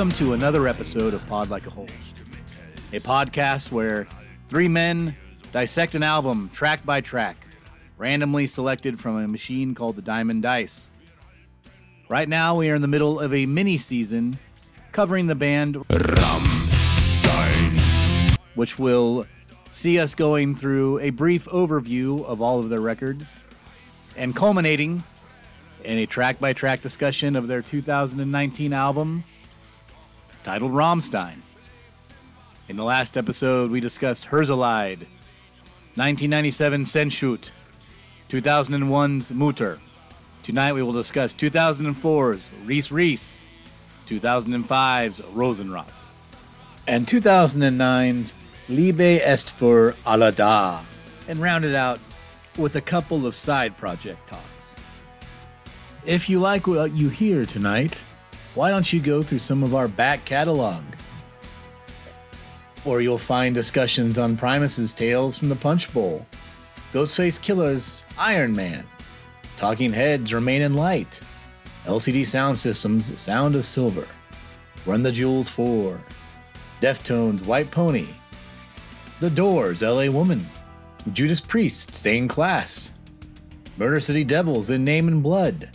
Welcome to another episode of Pod Like a Hole, a podcast where three men dissect an album track by track, randomly selected from a machine called the Diamond Dice. Right now, we are in the middle of a mini season covering the band Rammstein, which will see us going through a brief overview of all of their records and culminating in a track by track discussion of their 2019 album titled Rammstein. In the last episode, we discussed Herzeleid, 1997 Sehnsucht, 2001's Mutter. Tonight we will discuss 2004's Reise Reise, 2005's Rosenrot, and 2009's Liebe ist für alle da, and round it out with a couple of side project talks. If you like what you hear tonight, why don't you go through some of our back catalog? Or you'll find discussions on Primus's Tales from the Punch Bowl, Ghostface Killah's Iron Man, Talking Heads Remain in Light, LCD Soundsystem's Sound of Silver, Run the Jewels 4, Deftones White Pony, The Doors LA Woman, Judas Priest Stained Class, Murder City Devils in Name and Blood,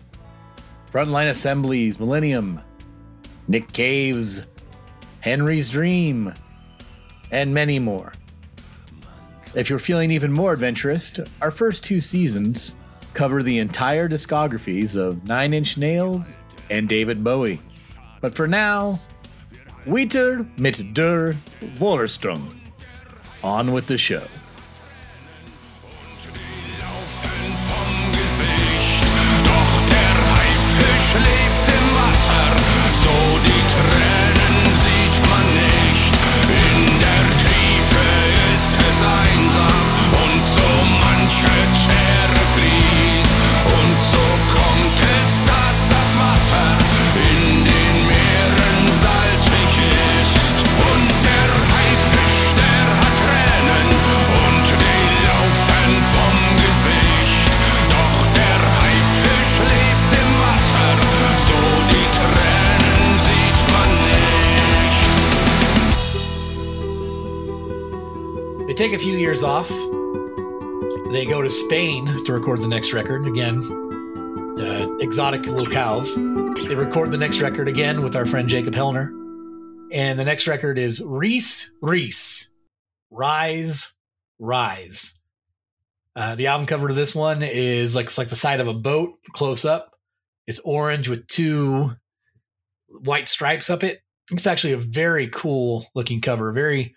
Front Line Assembly's Millennium, Nick Cave's Henry's Dream, and many more. If you're feeling even more adventurous, our first two seasons cover the entire discographies of Nine Inch Nails and David Bowie. But for now, Weiter mit der Wollerstrom. On with the show. Take a few years off. They go to Spain to record the next record again. Uh, exotic locales. They record the next record again with our friend Jacob Hellner. And the next record is Reise Reise. Rise, Rise. Uh, the album cover to this one is like it's like the side of a boat close up. It's orange with two white stripes up it. It's actually a very cool looking cover. Very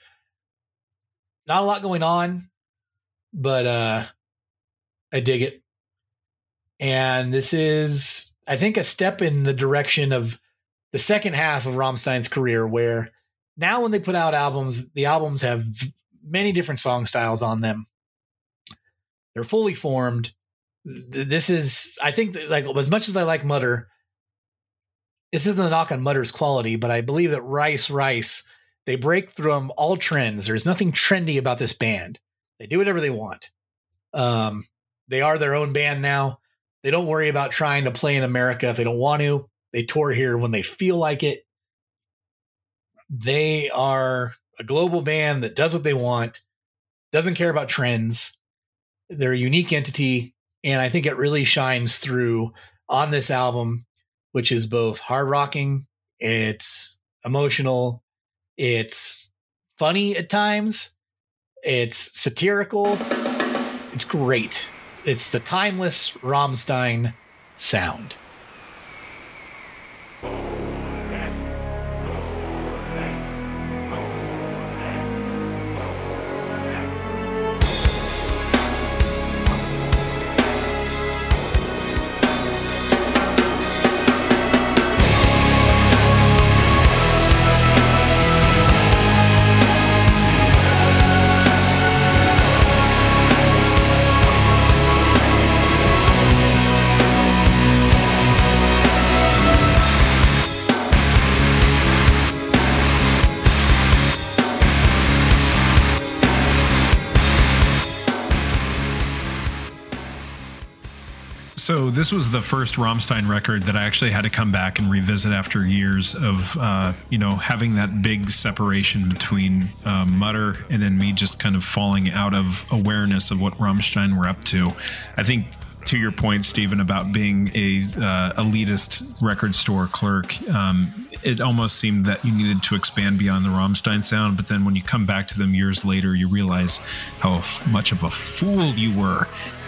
not a lot going on, but uh I dig it. And this is I think a step in the direction of the second half of Rammstein's career where now when they put out albums, the albums have many different song styles on them. They're fully formed. This is I think like as much as I like Mutter, this isn't a knock on Mutter's quality, but I believe that Reise Reise they break through all trends. There's nothing trendy about this band. They do whatever they want. Um, they are their own band now. They don't worry about trying to play in America if they don't want to. They tour here when they feel like it. They are a global band that does what they want, doesn't care about trends. They're a unique entity. And I think it really shines through on this album, which is both hard rocking, it's emotional, it's funny at times. It's satirical. It's great. It's the timeless Rammstein sound. This was the first Rammstein record that I actually had to come back and revisit after years of, uh, you know, having that big separation between uh, Mutter and then me just kind of falling out of awareness of what Rammstein were up to. I think to your point, Stephen, about being a uh, elitist record store clerk, um, it almost seemed that you needed to expand beyond the Rammstein sound. But then when you come back to them years later, you realize how f- much of a fool you were.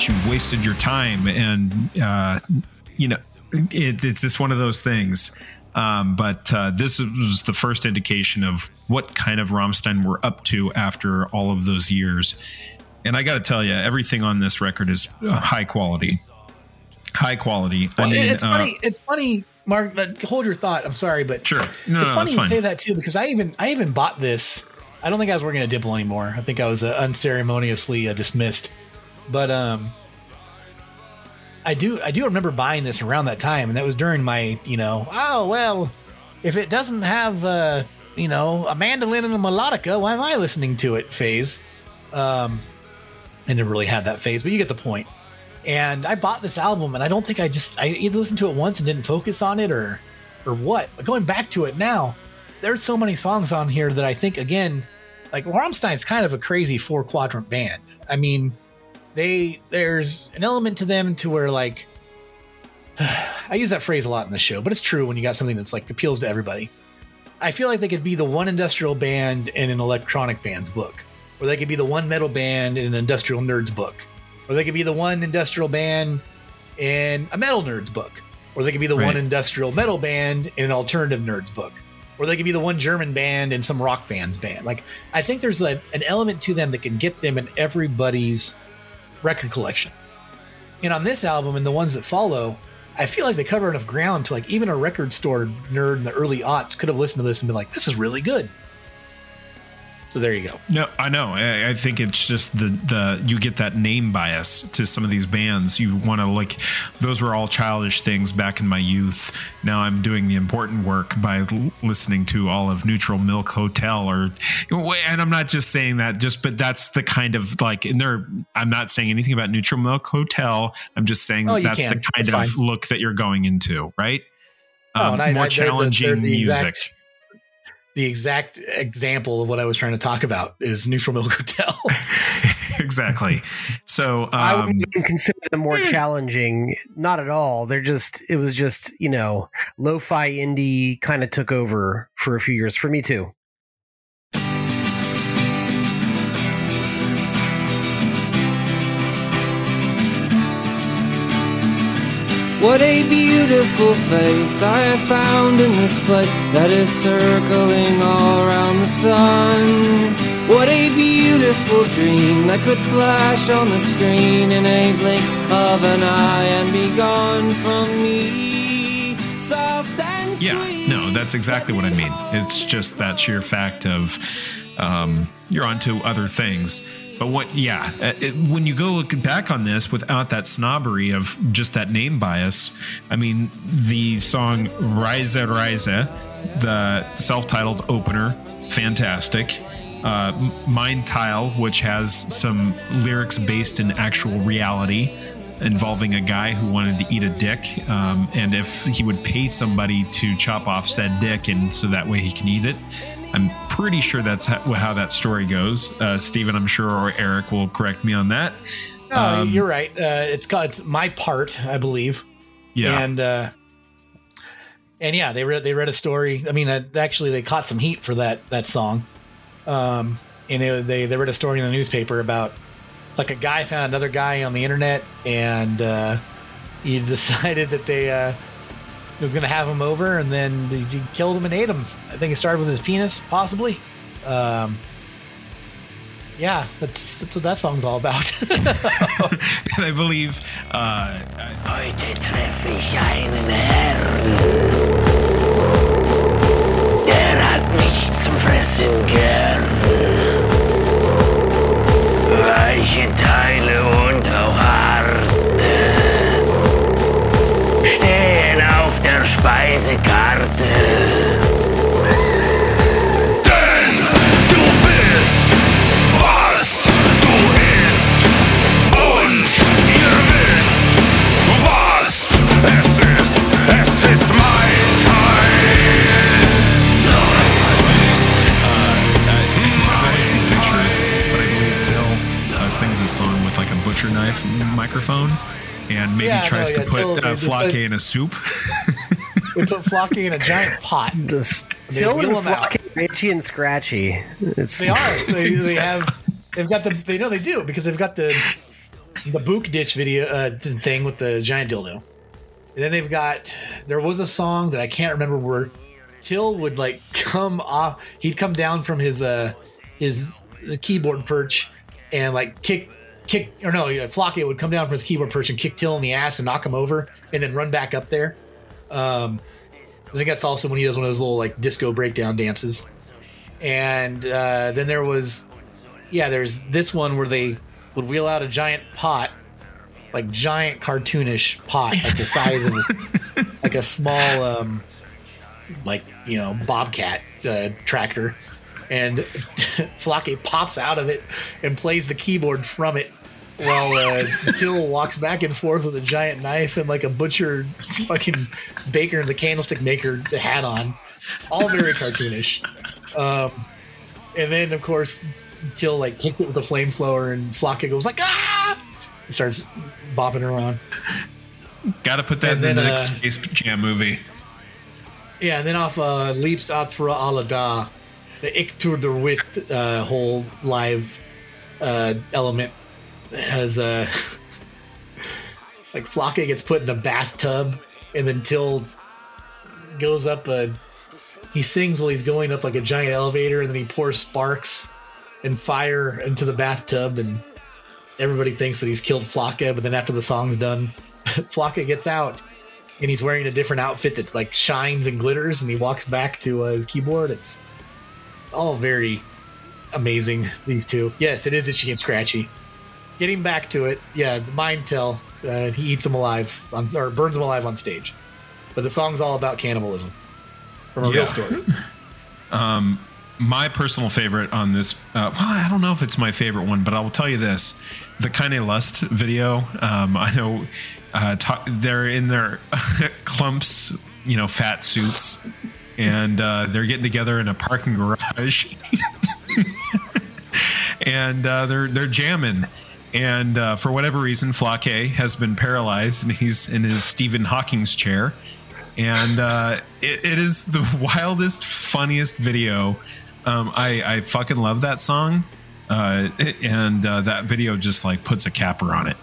much you've wasted your time and uh, you know it, it's just one of those things um, but uh, this was the first indication of what kind of Rammstein we're up to after all of those years and I got to tell you everything on this record is uh, high quality high quality Well, I mean it's uh, funny. It's funny, Mark. But hold your thought. I'm sorry, but Sure. No, it's no, funny you fine. say that too because I even I even bought this. I don't think I was working at Dipple anymore. I think I was uh, unceremoniously uh, dismissed. But um, I do I do remember buying this around that time, and that was during my you know oh well, if it doesn't have uh you know a mandolin and a melodica, why am I listening to it? Phase. Um, I never really had that phase, but you get the point. And I bought this album, and I don't think I just I either listened to it once and didn't focus on it, or or what. But going back to it now, there's so many songs on here that I think again, like Rammstein's kind of a crazy four quadrant band. I mean, they there's an element to them to where like I use that phrase a lot in the show, but it's true when you got something that's like appeals to everybody. I feel like they could be the one industrial band in an electronic band's book, or they could be the one metal band in an industrial nerd's book, or they could be the one industrial band in a metal nerd's book, or they could be the Right. one industrial metal band in an alternative nerd's book, or they could be the one German band in some rock fans band. Like I think there's a, an element to them that can get them in everybody's record collection. And on this album and the ones that follow, I feel like they cover enough ground to like even a record store nerd in the early aughts could have listened to this and been like, "This is really good." So there you go. No, I know. I, I think it's just the the you get that name bias to some of these bands. You want to like those were all childish things back in my youth. Now I'm doing the important work by l- listening to all of Neutral Milk Hotel or and I'm not just saying that just but that's the kind of like and there I'm not saying anything about Neutral Milk Hotel. I'm just saying Oh, that that's can. the kind It's of fine. look that you're going into, right? Oh, Um, and I- more I- they're the- they're challenging the music. exact- The exact example of what I was trying to talk about is Neutral Milk Hotel. exactly. So I um, wouldn't even consider them more challenging. Not at all. They're just, it was just, you know, lo fi indie kind of took over for a few years for me too. What a beautiful face I have found in this place that is circling all around the sun. What a beautiful dream that could flash on the screen in a blink of an eye and be gone from me. Soft and Yeah, no, that's exactly what I mean. It's just that sheer fact of um, you're onto other things. But what, yeah, uh, it, when you go looking back on this without that snobbery of just that name bias, I mean, the song Rise Rise, the self titled opener, fantastic. Uh, Mein Teil, which has some lyrics based in actual reality involving a guy who wanted to eat a dick, um, and if he would pay somebody to chop off said dick, and so that way he can eat it. I'm pretty sure that's how, how that story goes. Uh, Steven, I'm sure, or Eric will correct me on that. no, Um, you're right. Uh, it's called it's my part, I believe. Yeah. And uh, and yeah, they read they read a story. I mean, uh, actually, they caught some heat for that that song. Um, and it, they they read a story in the newspaper about it's like a guy found another guy on the internet, and uh, he decided that they uh, was going to have him over, and then he, he killed him and ate him. I think it started with his penis, possibly. Um, yeah, that's that's what that song's all about. and I believe uh, Heute treffe ich einen Herrn. Der hat mich zum Fressen gern. Weiche Teile Speisekarte. Flake put- in a soup. we put Flocky in a giant pot. Just They Till wheel and 'em out. Flock are itchy and scratchy. It's They are. They, they have. They've got the. They know they do because they've got the the Bück dich video uh, thing with the giant dildo. And then they've got. There was a song that I can't remember where Till would like come off. He'd come down from his uh his keyboard perch and like kick kick or no, Flocky would come down from his keyboard perch and kick Till in the ass and knock him over and then run back up there. Um, I think that's also when he does one of those little like disco breakdown dances. And uh, then there was, yeah, there's this one where they would wheel out a giant pot, like giant cartoonish pot, like the size of a, like a small, um, like you know, bobcat uh, tractor, and Flake pops out of it and plays the keyboard from it. While uh, Till walks back and forth with a giant knife and like a butcher, fucking baker, and the candlestick maker hat on, all very cartoonish. Um, and then of course Till like hits it with a flame flamethrower and Flocka goes like ah and starts bopping around. Got to put that And in the next uh, Space Jam movie. Yeah, and then off uh Liebe ist für alle da, the Ik Tour de Wit uh whole live uh element has uh like Flocka gets put in a bathtub and then Till goes up a he sings while he's going up like a giant elevator and then he pours sparks and fire into the bathtub and everybody thinks that he's killed Flocka, but then after the song's done, Flocka gets out and he's wearing a different outfit that's like shines and glitters and he walks back to uh, his keyboard. It's all very amazing, these two. Yes, it is itchy and scratchy. Getting back to it, yeah, the Mein Teil, uh, he eats them alive on, or burns them alive on stage. But the song's all about cannibalism from a Yeah. real story. um, my personal favorite on this uh, well i don't know if it's my favorite one but i will tell you this the Keine Lust video um, i know uh, ta- they're in their clumps you know fat suits and uh, they're getting together in a parking garage and uh, they're they're jamming and uh, for whatever reason Flake has been paralyzed and he's in his Stephen Hawking's chair and uh, it, it is the wildest, funniest video. Um, I, I fucking love that song, uh, and uh, that video just like puts a capper on it.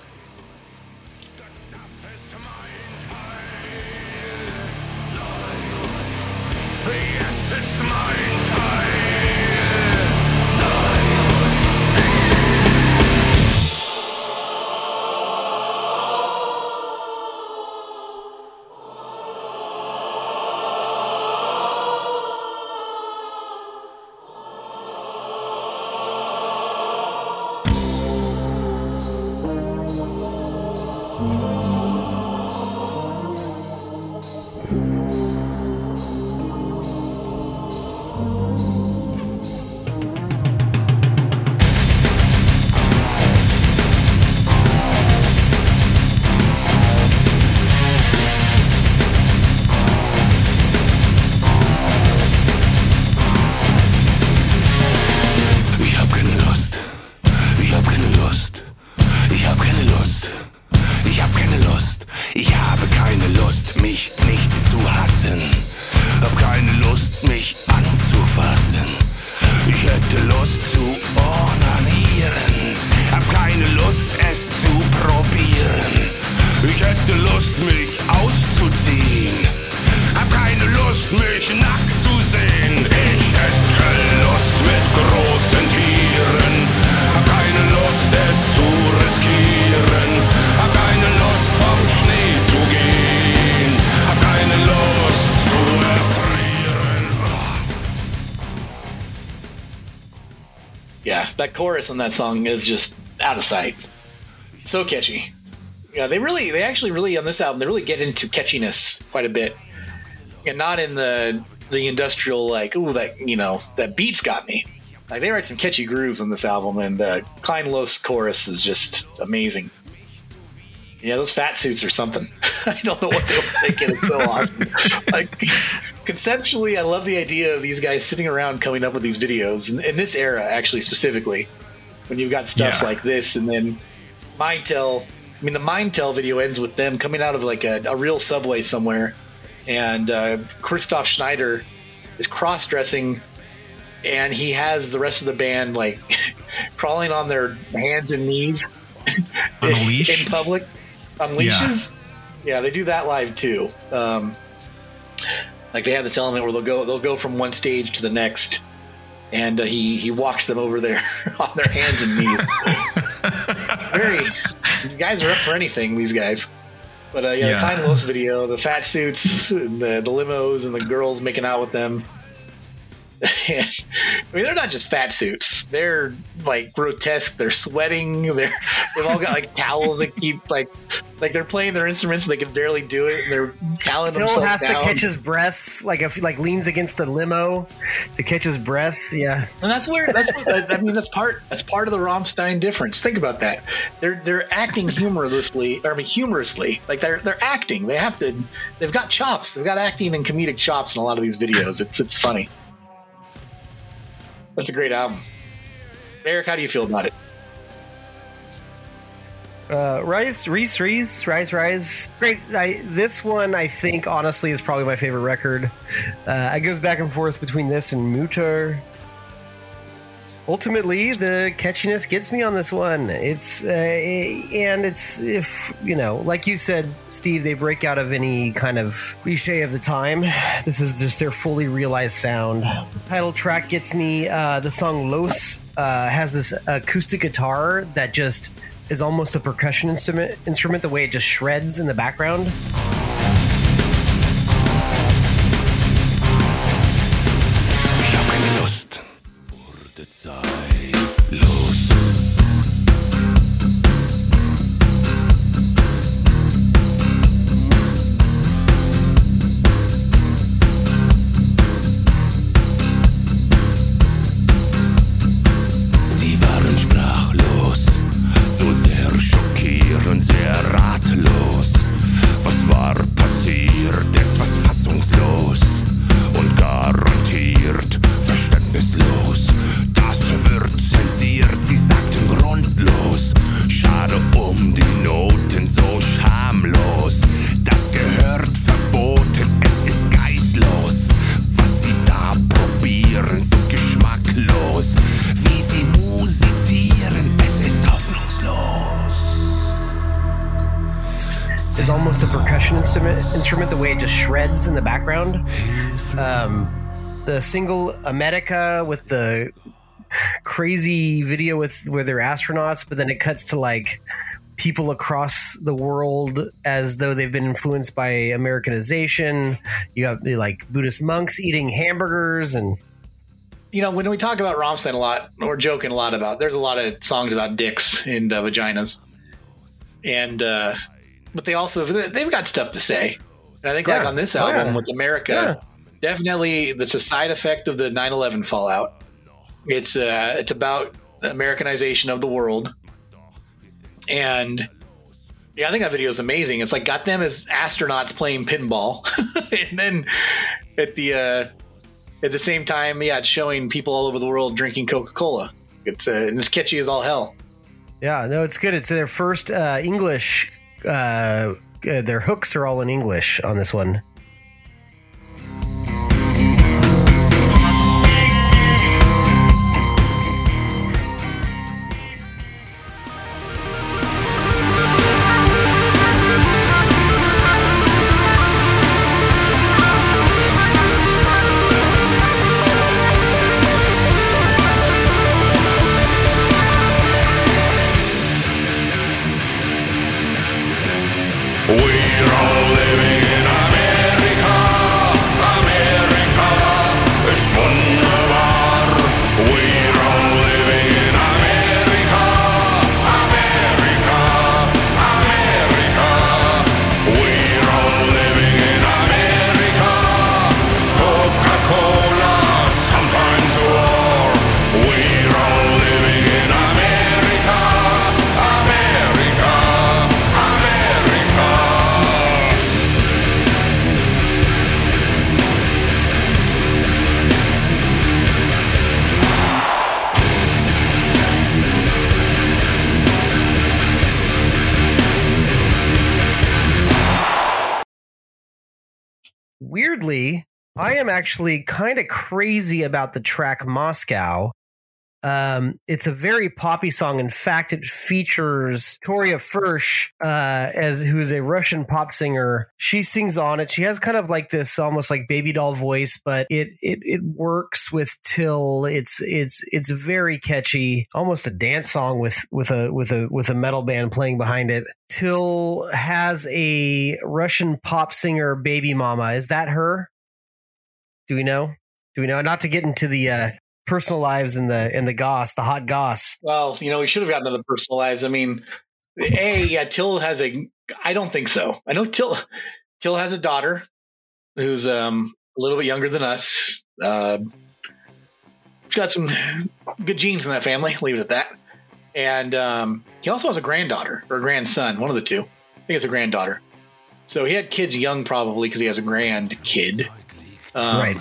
Chorus on that song is just out of sight. So catchy. Yeah, they really, they actually really on this album, they really get into catchiness quite a bit, and not in the the industrial like, ooh, that you know, that beats got me. Like they write some catchy grooves on this album, and uh, Keine Lust chorus is just amazing. Yeah, those fat suits are something. I don't know what they were thinking. It's so awesome. Like conceptually, I love the idea of these guys sitting around coming up with these videos in, in this era, actually specifically, when you've got stuff Yeah. like this, and then Mein Teil. I mean, the Mein Teil video ends with them coming out of like a, a real subway somewhere, and uh, Christoph Schneider is cross-dressing, and he has the rest of the band like crawling on their hands and knees On a leash? in public on leashes. Yeah, they do that live too. Um, like they have this element where they'll go they'll go from one stage to the next, and uh, he he walks them over there on their hands and knees. Very, these guys are up for anything. These guys. But uh, yeah, Yeah. the Keine Lust video, the fat suits, and the, the limos, and the girls making out with them. I mean, they're not just fat suits. They're like grotesque. They're sweating. They're they've all got like towels that keep like like they're playing their instruments and they can barely do it. And they're toweling Phil themselves has down. to catch his breath, like if like leans against the limo to catch his breath. Yeah, And that's where that's what, I- mean that's part that's part of the Rammstein difference. Think about that. They're they're acting humorously, or I mean humorously. Like they're they're acting. They have to. They've got chops. They've got acting and comedic chops in a lot of these videos. It's it's funny. That's a great album. Eric, how do you feel about it? uh, Rise, Reese, Reese, Rise, Rise. Great. I, this one, I think, honestly, is probably my favorite record. Uh, it goes back and forth between this and Mutter. Ultimately, the catchiness gets me on this one. It's uh, and it's if you know, like you said, Steve, they break out of any kind of cliche of the time. This is just their fully realized sound. Title track gets me. Uh, the song Los uh, has this acoustic guitar that just is almost a percussion instrument. Instrument the way it just shreds in the background. Single america with the crazy video with where they're astronauts but then it cuts to like people across the world as though they've been influenced by americanization you have like buddhist monks eating hamburgers and you know, when we talk about Rammstein a lot, we're joking a lot about. There's a lot of songs about dicks and uh, vaginas, and uh, but they also they've got stuff to say. And I think like on this Oh, album yeah. with America, definitely that's a side effect of the 9/11 fallout. It's uh, it's about Americanization of the world, and yeah, I think that video is amazing. It's like got them as astronauts playing pinball, and then at the uh, at the same time, yeah, it's showing people all over the world drinking Coca Cola. It's uh, and it's catchy as all hell. yeah no it's good it's their first uh, english uh, uh, their hooks are all in english on this one am actually kind of crazy about the track Moscow. Um, it's a very poppy song. In fact, it features Toria Fersh, uh, as who's a Russian pop singer. She sings on it. She has kind of like this almost like baby doll voice, but it it it works with Till. It's it's it's very catchy, almost a dance song with with a with a with a metal band playing behind it. Till has a Russian pop singer baby mama. Is that her? Do we know? Do we know? Not to get into the uh, personal lives and the and the goss, the hot goss. Well, you know, we should have gotten to the personal lives. I mean, a yeah, Till has a. I don't think so. I know Till. Till has a daughter who's um a little bit younger than us. Uh, she's got some good genes in that family. Leave it at that. And um, he also has a granddaughter or a grandson, one of the two. I think it's a granddaughter. So he had kids young, probably because he has a grand kid. Um, right.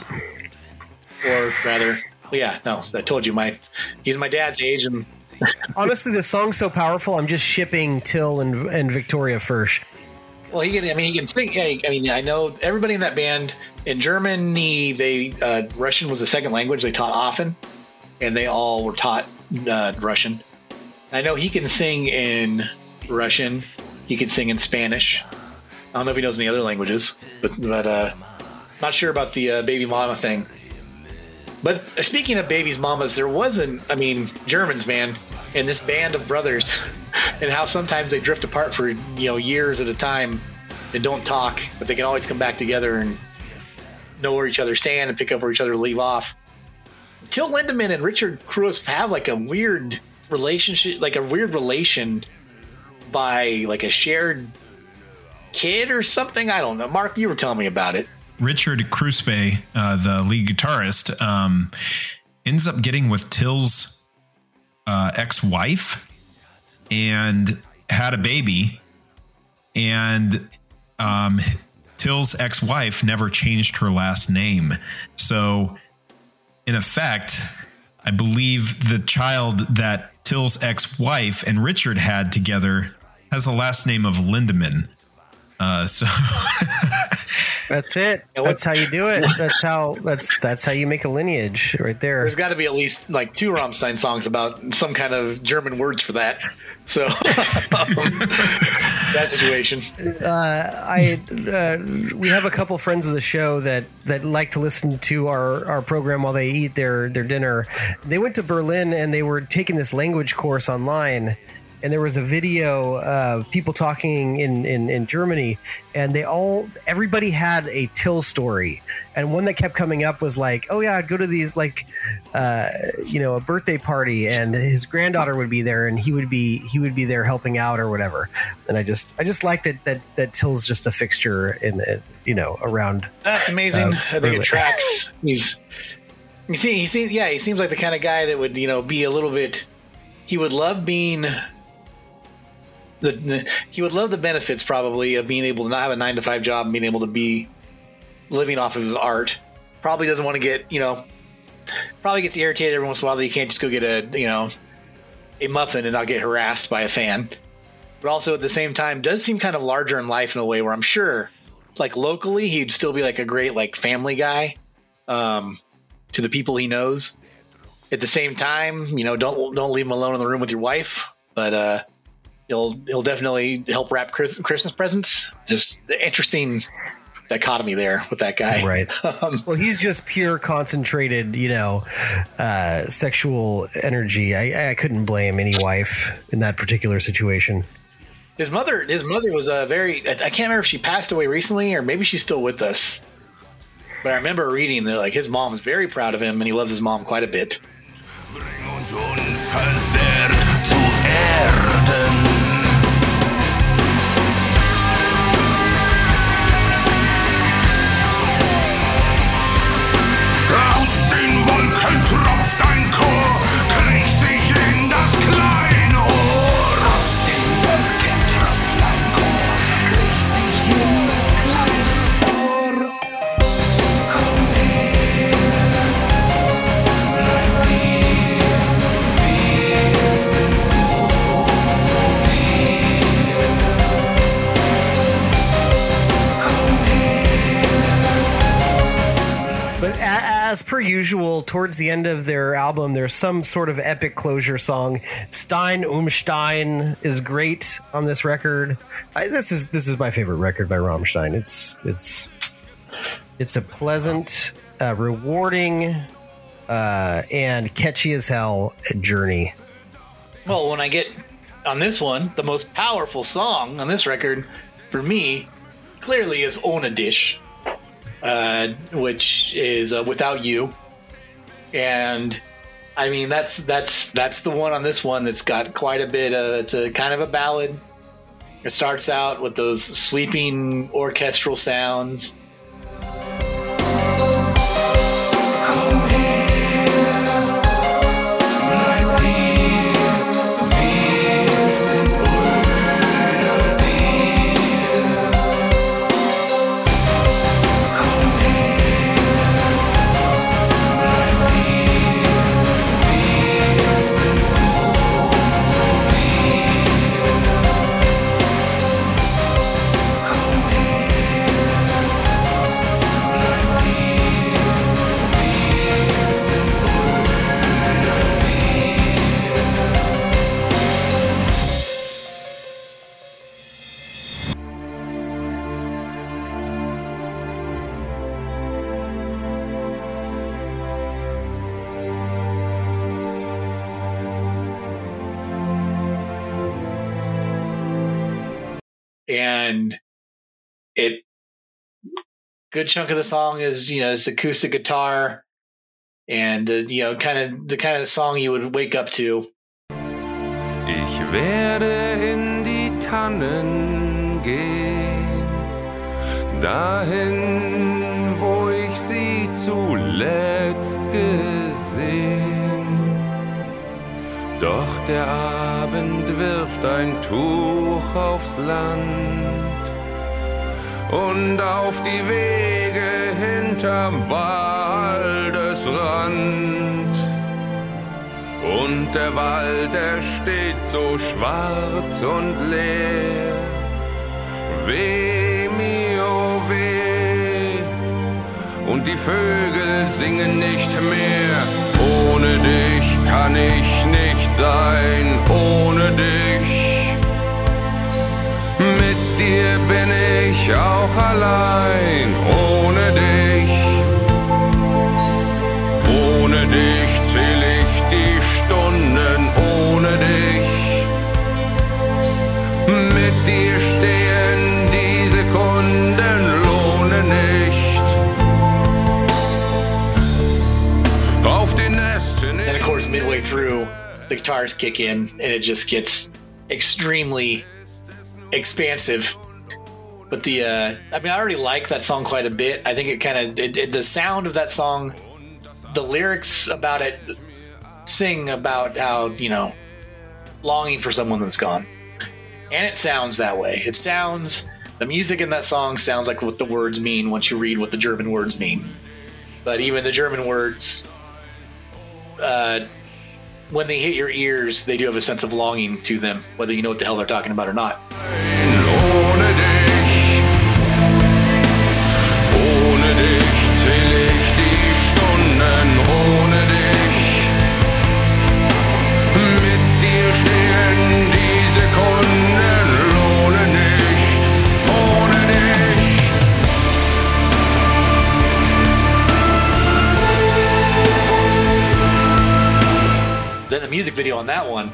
Or rather, yeah, no, I told you my he's my dad's age, and Honestly, the song's so powerful. I'm just shipping Till and and Victoria Fersh. well, he can. I mean, he can sing. Hey, I mean, I know everybody in that band in Germany. They uh, Russian was the second language they taught often, and they all were taught uh, Russian. I know he can sing in Russian. He can sing in Spanish. I don't know if he knows any other languages, but but uh, not sure about the uh, baby mama thing. But speaking of babies mamas, there wasn't. I mean, Germans, man, and this band of brothers, and how sometimes they drift apart for you know years at a time and don't talk, but they can always come back together and know where each other stand and pick up where each other leave off. Till Lindemann and Richard Kruspe have like a weird relationship, like a weird relation by like a shared kid or something. I don't know. Mark, you were telling me about it. Richard Kruspe, uh, the lead guitarist, um, ends up getting with Till's uh, ex-wife and had a baby, and um, Till's ex-wife never changed her last name. So, in effect, I believe the child that Till's ex-wife and Richard had together has the last name of Lindemann. Uh, so That's it. That's how you do it. That's how that's that's how you make a lineage right there. There's got to be at least like two Rammstein songs about some kind of German words for that. So that situation. uh, I uh, we have a couple friends of the show that that like to listen to our our program while they eat their their dinner. They went to Berlin and they were taking this language course online. And there was a video of people talking in, in, in Germany, and they all everybody had a till story, and one that kept coming up was like, "Oh yeah, I'd go to these like, uh, you know, a birthday party, and his granddaughter would be there, and he would be he would be there helping out or whatever." And I just I just like that that that Till's just a fixture in it, you know around. That's amazing. Uh, I think it tracks. He's you see, he seems yeah, he seems like the kind of guy that would you know be a little bit. He would love being. The, he would love the benefits probably of being able to not have a nine to five job and being able to be living off of his art. Probably doesn't want to get you know. Probably gets irritated every once in a while that he can't just go get a you know a muffin and not get harassed by a fan. But also at the same time does seem kind of larger in life in a way where I'm sure like locally he'd still be like a great like family guy um to the people he knows at the same time you know don't don't leave him alone in the room with your wife but uh he'll he'll definitely help wrap Chris, christmas presents just the interesting dichotomy there with that guy Right. um, Well, he's just pure concentrated, you know, uh, sexual energy. I, I couldn't blame any wife in that particular situation. his mother his mother was a very I I can't remember if she passed away recently or maybe she's still with us but I remember reading that like his mom's very proud of him and he loves his mom quite a bit. Towards the end of their album, there's some sort of epic closure song. Stein Umstein is great on this record. I, this is this is my favorite record by Rammstein. It's it's it's a pleasant, uh, rewarding, uh, and catchy as hell journey. Well, when I get on this one, the most powerful song on this record for me clearly is Ohne dich, uh, which is uh, Without You. And I mean, that's that's that's the one on this one that's got quite a bit. Of, it's a kind of a ballad. It starts out with those sweeping orchestral sounds. It good chunk of the song is you know it's acoustic guitar and uh, you know kind of the kind of song you would wake up to Ich werde in die Tannen gehen, dahin, wo ich sie zuletzt gesehen. Doch der Abend wirft ein Tuch aufs Land und auf die Wege hinterm Waldesrand. Und der Wald, er steht so schwarz und leer. Weh mir, oh weh. Und die Vögel singen nicht mehr. Ohne dich kann ich nicht sein, ohne dich. Dir bin ich auch allein, ohne dich. Ohne dich zähl ich die Stunden, ohne dich. Mit dir stehen die Sekunden, lohne nicht. Auf den Nesten. and of course midway through the guitars kick in and it just gets extremely expansive. But the uh i mean i already like that song quite a bit. I think it kind of the sound of that song the lyrics about it sing about how you know longing for someone that's gone. And it sounds that way. It sounds the music in that song sounds like what the words mean once you read what the german words mean. But even the german words uh, when they hit your ears, they do have a sense of longing to them, whether you know what the hell they're talking about or not. The music video on that one.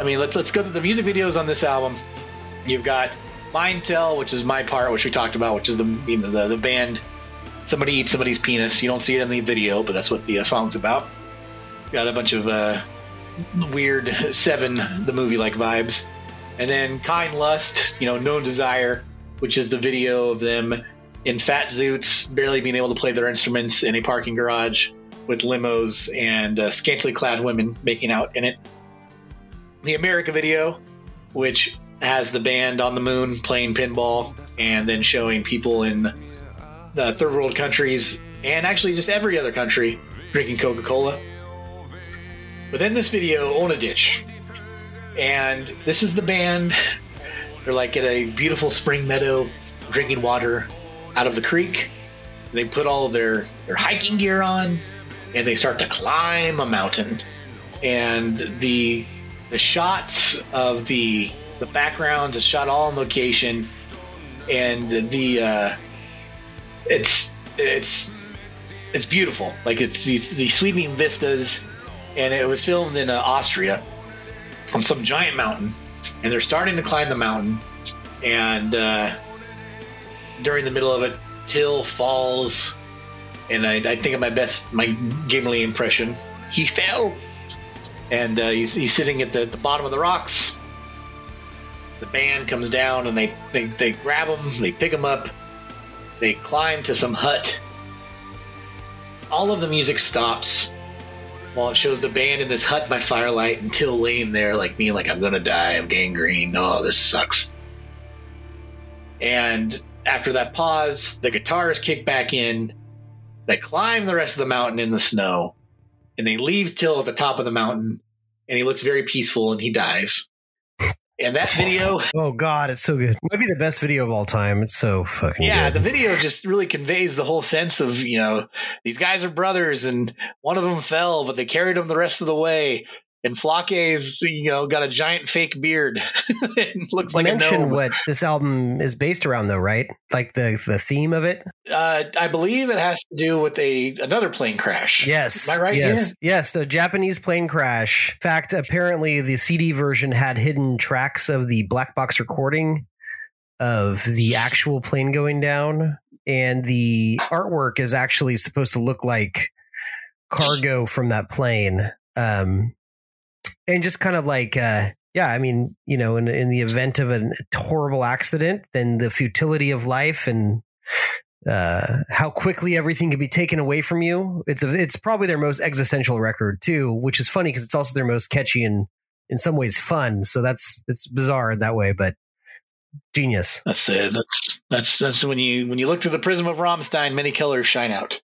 I mean, let's let's go to the music videos on this album. You've got Mein Teil, which is my part, which we talked about, which is the you know, the, the band. Somebody eats somebody's penis. You don't see it in the video, but that's what the uh, song's about. Got a bunch of uh, weird Seven, the movie like vibes. And then Keine Lust, you know, No Desire, which is the video of them in fat zoots, barely being able to play their instruments in a parking garage with limos and uh, scantily clad women making out in it. The America video, which has the band on the moon playing pinball and then showing people in the third world countries and actually just every other country drinking Coca Cola. But then this video, Ohne dich. And this is the band. They're like at a beautiful spring meadow drinking water out of the creek. They put all of their their hiking gear on, and they start to climb a mountain. And the the shots of the the backgrounds are shot all on location, and the uh, it's it's it's beautiful. Like it's these, sweeping vistas, and it was filmed in uh, Austria on some giant mountain, and they're starting to climb the mountain, and uh, during the middle of it, Till falls, and I, I think of my best my Gimli impression. He fell, and uh, he's, he's sitting at the, the bottom of the rocks. The band comes down, and they they, they grab him, they pick him up, they climb to some hut. All of the music stops while it shows the band in this hut by firelight and Till laying there like me, like I'm gonna die of gangrene. Oh, this sucks. And after that pause, the guitars kick back in. They climb the rest of the mountain in the snow, and they leave Till at the top of the mountain, and he looks very peaceful and he dies. And that video, Oh God, it's so good. Might be the best video of all time. It's so fucking yeah, good. the video just really conveys the whole sense of you know these guys are brothers, and one of them fell, but they carried him the rest of the way. And Flake's, you know, got a giant fake beard and looks like Mention what this album is based around, though, right? Like the the theme of it. Uh, I believe it has to do with a another plane crash. Yes. Am I right Yes. Yes. The Japanese plane crash. In fact, apparently the CD version had hidden tracks of the black box recording of the actual plane going down, and the artwork is actually supposed to look like cargo from that plane. Um, and just kind of like, uh, yeah, I mean, you know, in in the event of a horrible accident, then the futility of life and uh, how quickly everything can be taken away from you. It's a, it's probably their most existential record too, which is funny because it's also their most catchy and in some ways fun. So that's it's bizarre in that way, but genius. That's it. That's that's that's when you when you look through the prism of Rammstein, many colors shine out.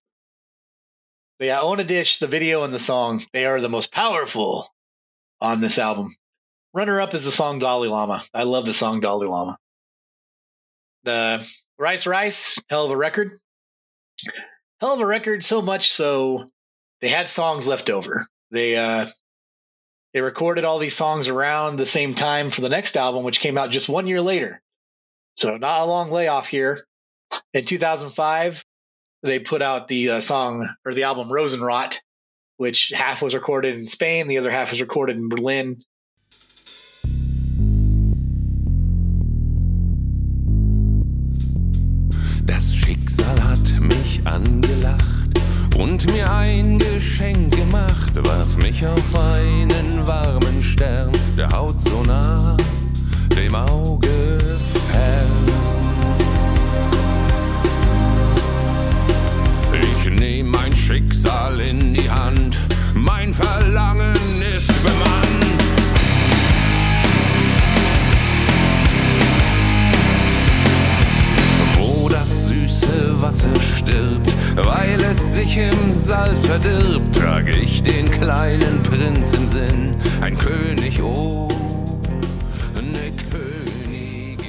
Yeah, Ohne dich, the video and the song, they are the most powerful on this album. Runner up is the song Dalai Lama. I love the song Dalai Lama. The Reise Reise, hell of a record. Hell of a record, so much so they had songs left over. They uh they recorded all these songs around the same time for the next album, which came out just one year later. So not a long layoff here. In 2005, they put out the uh, song or the album Rosenrot, which half was recorded in Spain, the other half was recorded in Berlin. Das Schicksal hat mich angelacht und mir ein Geschenk gemacht, warf mich auf einen warmen Stern, der Haut so nah, dem Auge fern. Schicksal in die Hand, mein Verlangen ist bemannt. wo das süße Wasser stirbt, weil es sich im Salz verdirbt, trage ich den kleinen Prinz im Sinn, ein König, oh, eine Königin.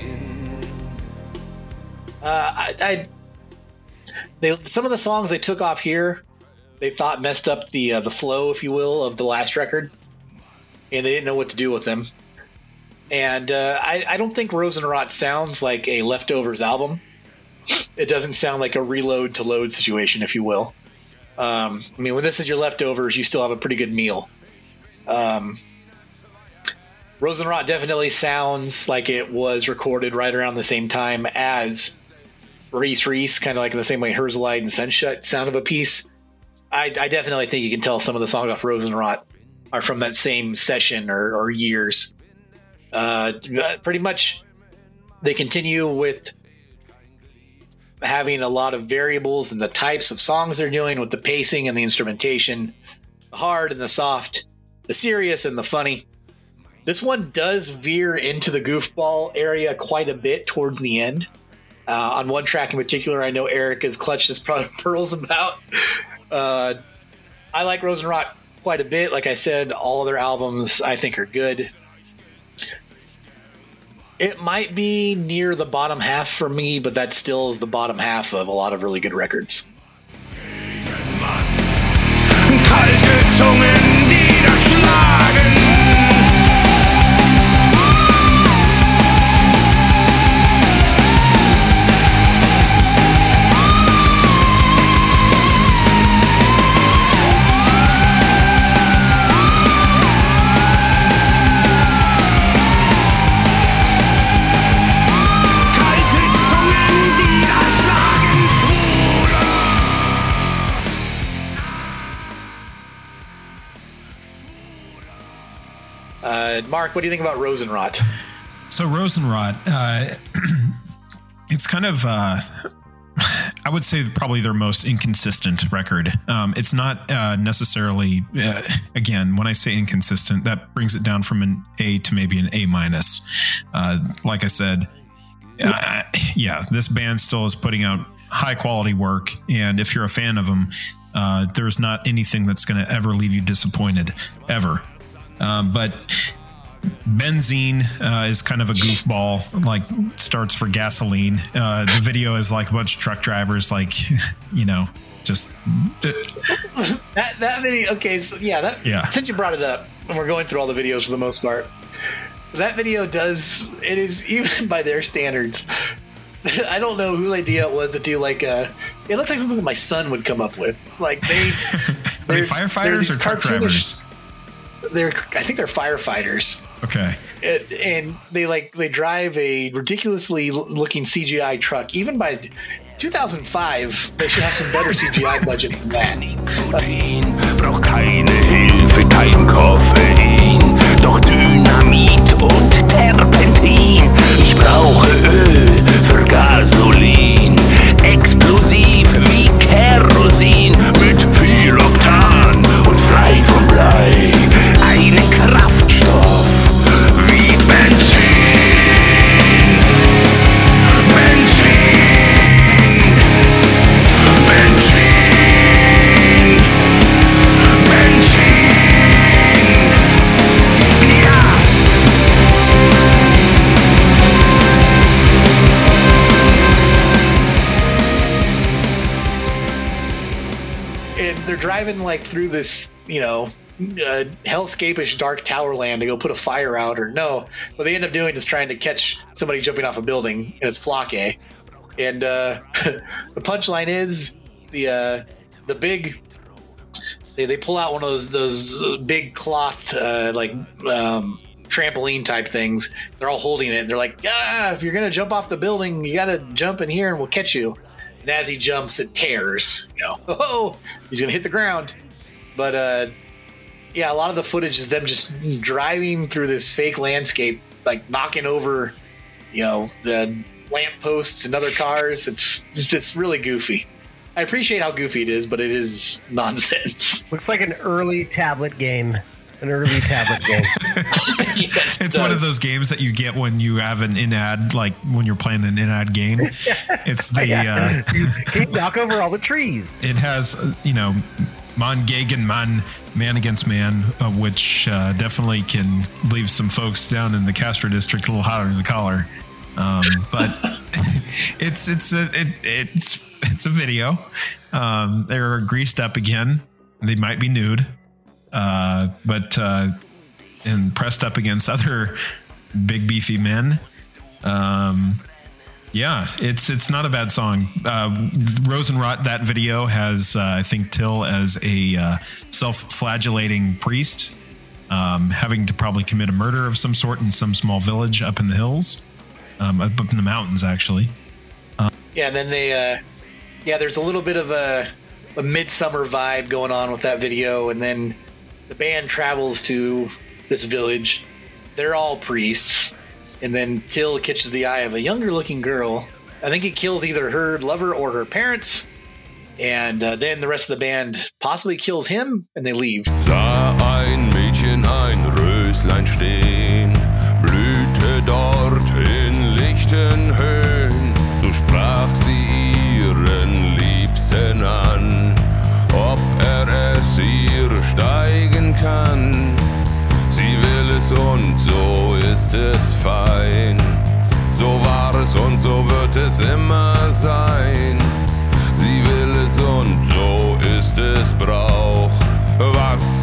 Uh, I, I they some of the songs they took off here, they thought messed up the uh, the flow, if you will, of the last record, and they didn't know what to do with them. And uh, I, I don't think Rosenrot sounds like a leftovers album. It doesn't sound like a reload to load situation, if you will. Um, I mean, when this is your leftovers, you still have a pretty good meal. Um, Rosenrot definitely sounds like it was recorded right around the same time as Reise Reise, kind of like in the same way Herzeleid and Sehnsucht sound of a piece. I, I definitely think you can tell some of the songs off Rosenrot are from that same session or, or years. Uh, pretty much, they continue with having a lot of variables in the types of songs they're doing with the pacing and the instrumentation, the hard and the soft, the serious and the funny. This one does veer into the goofball area quite a bit towards the end. Uh, on one track in particular, I know Eric has clutched his pearls about. Uh, I like Rosenrot quite a bit. Like I said, all their albums I think are good. It might be near the bottom half for me, but that still is the bottom half of a lot of really good records. Kalte Zungen, die da schlagen. Uh, Mark, what do you think about Rosenrot? So Rosenrot, uh, it's kind of, uh, I would say probably their most inconsistent record. Um, it's not uh, necessarily, uh, again, when I say inconsistent, that brings it down from an A to maybe an A minus. Uh, like I said, uh, yeah, this band still is putting out high quality work, and if you're a fan of them, uh, there's not anything that's going to ever leave you disappointed, ever. Um, but Benzin uh, is kind of a goofball, like starts for gasoline. Uh, the video is like a bunch of truck drivers, like, you know, just That that video. Okay, so yeah, that Yeah. Since you brought it up, and we're going through all the videos for the most part, that video does. It is even by their standards. I don't know whose idea it was to do like a. It looks like something my son would come up with. Like they, are they they're- firefighters or truck drivers? They're. I think they're firefighters. Okay. it, and they like they drive a ridiculously looking CGI truck. Even by 2005, they should have some better CGI budget than that. Protein, braucht keine driving like through this, you know, uh, hellscapish dark tower land to go put a fire out, or no, what they end up doing is trying to catch somebody jumping off a building, and it's Flake. And uh, the punchline is the uh, the big. They, they pull out one of those those uh, big cloth uh, like um, trampoline type things. They're all holding it. And they're like, "Yeah, if you're gonna jump off the building, you gotta jump in here, and we'll catch you." And as he jumps, it tears. You know, oh, he's gonna hit the ground. But uh, yeah, a lot of the footage is them just driving through this fake landscape, like knocking over, you know, the lampposts and other cars. It's just, it's really goofy. I appreciate how goofy it is, but it is nonsense. Looks like an early tablet game. An early tablet game. Yes, it It's one of those games that you get when you have an in-ad, like when you're playing an in-ad game. It's the uh, Can you knock over all the trees? it has uh, you know Mann gegen Mann man against man uh, which uh, definitely can leave some folks down in the castro district a little hotter in the collar um, but it's it's a it, it's it's a video um, they're greased up again they might be nude uh, but uh, and pressed up against other big beefy men um, yeah, it's it's not a bad song. Uh, Rosenrot, that video has uh, I think Till as a uh, self-flagellating priest, um, having to probably commit a murder of some sort in some small village up in the hills, um, up in the mountains actually. Yeah, and then they, uh, yeah, there's a little bit of a, a midsummer vibe going on with that video, and then the band travels to this village. They're all priests, and then Till catches the eye of a younger-looking girl. I think he kills either her lover or her parents, and uh, then the rest of the band possibly kills him, and they leave. Ist es fein. So war es und so wird es immer sein. Sie will es und so ist es Brauch. Was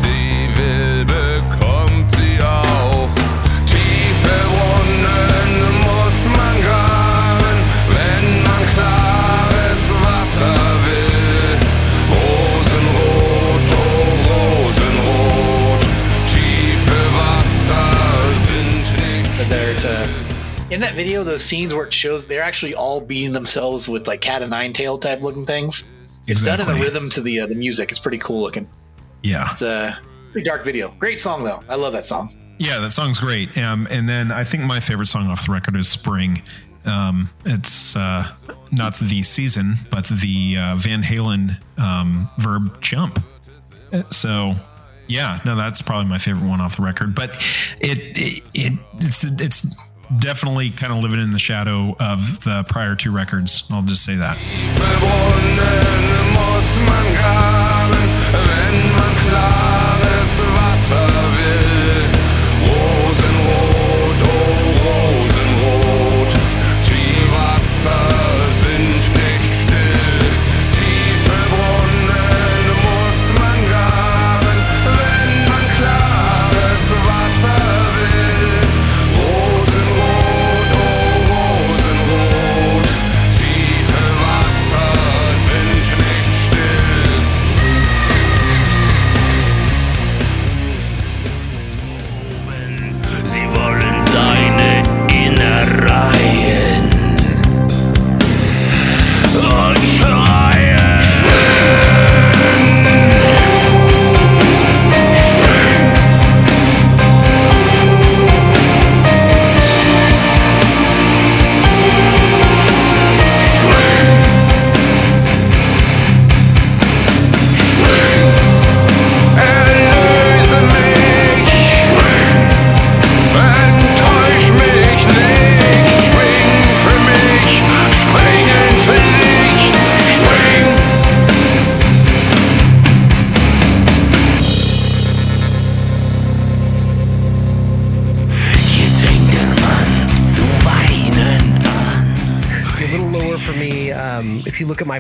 in that video, those scenes where it shows they're actually all beating themselves with like cat and nine tail type looking things. It's done in Exactly. a rhythm to the uh, the music. It's pretty cool looking. Yeah. It's a pretty dark video. Great song though. I love that song. Yeah, that song's great. Um, and then I think my favorite song off the record is Spring. Um, it's uh, not the season, but the uh, Van Halen um, verb jump. So, yeah, no, that's probably my favorite one off the record. But it, it, it it's it's definitely kind of living in the shadow of the prior two records. I'll just say that.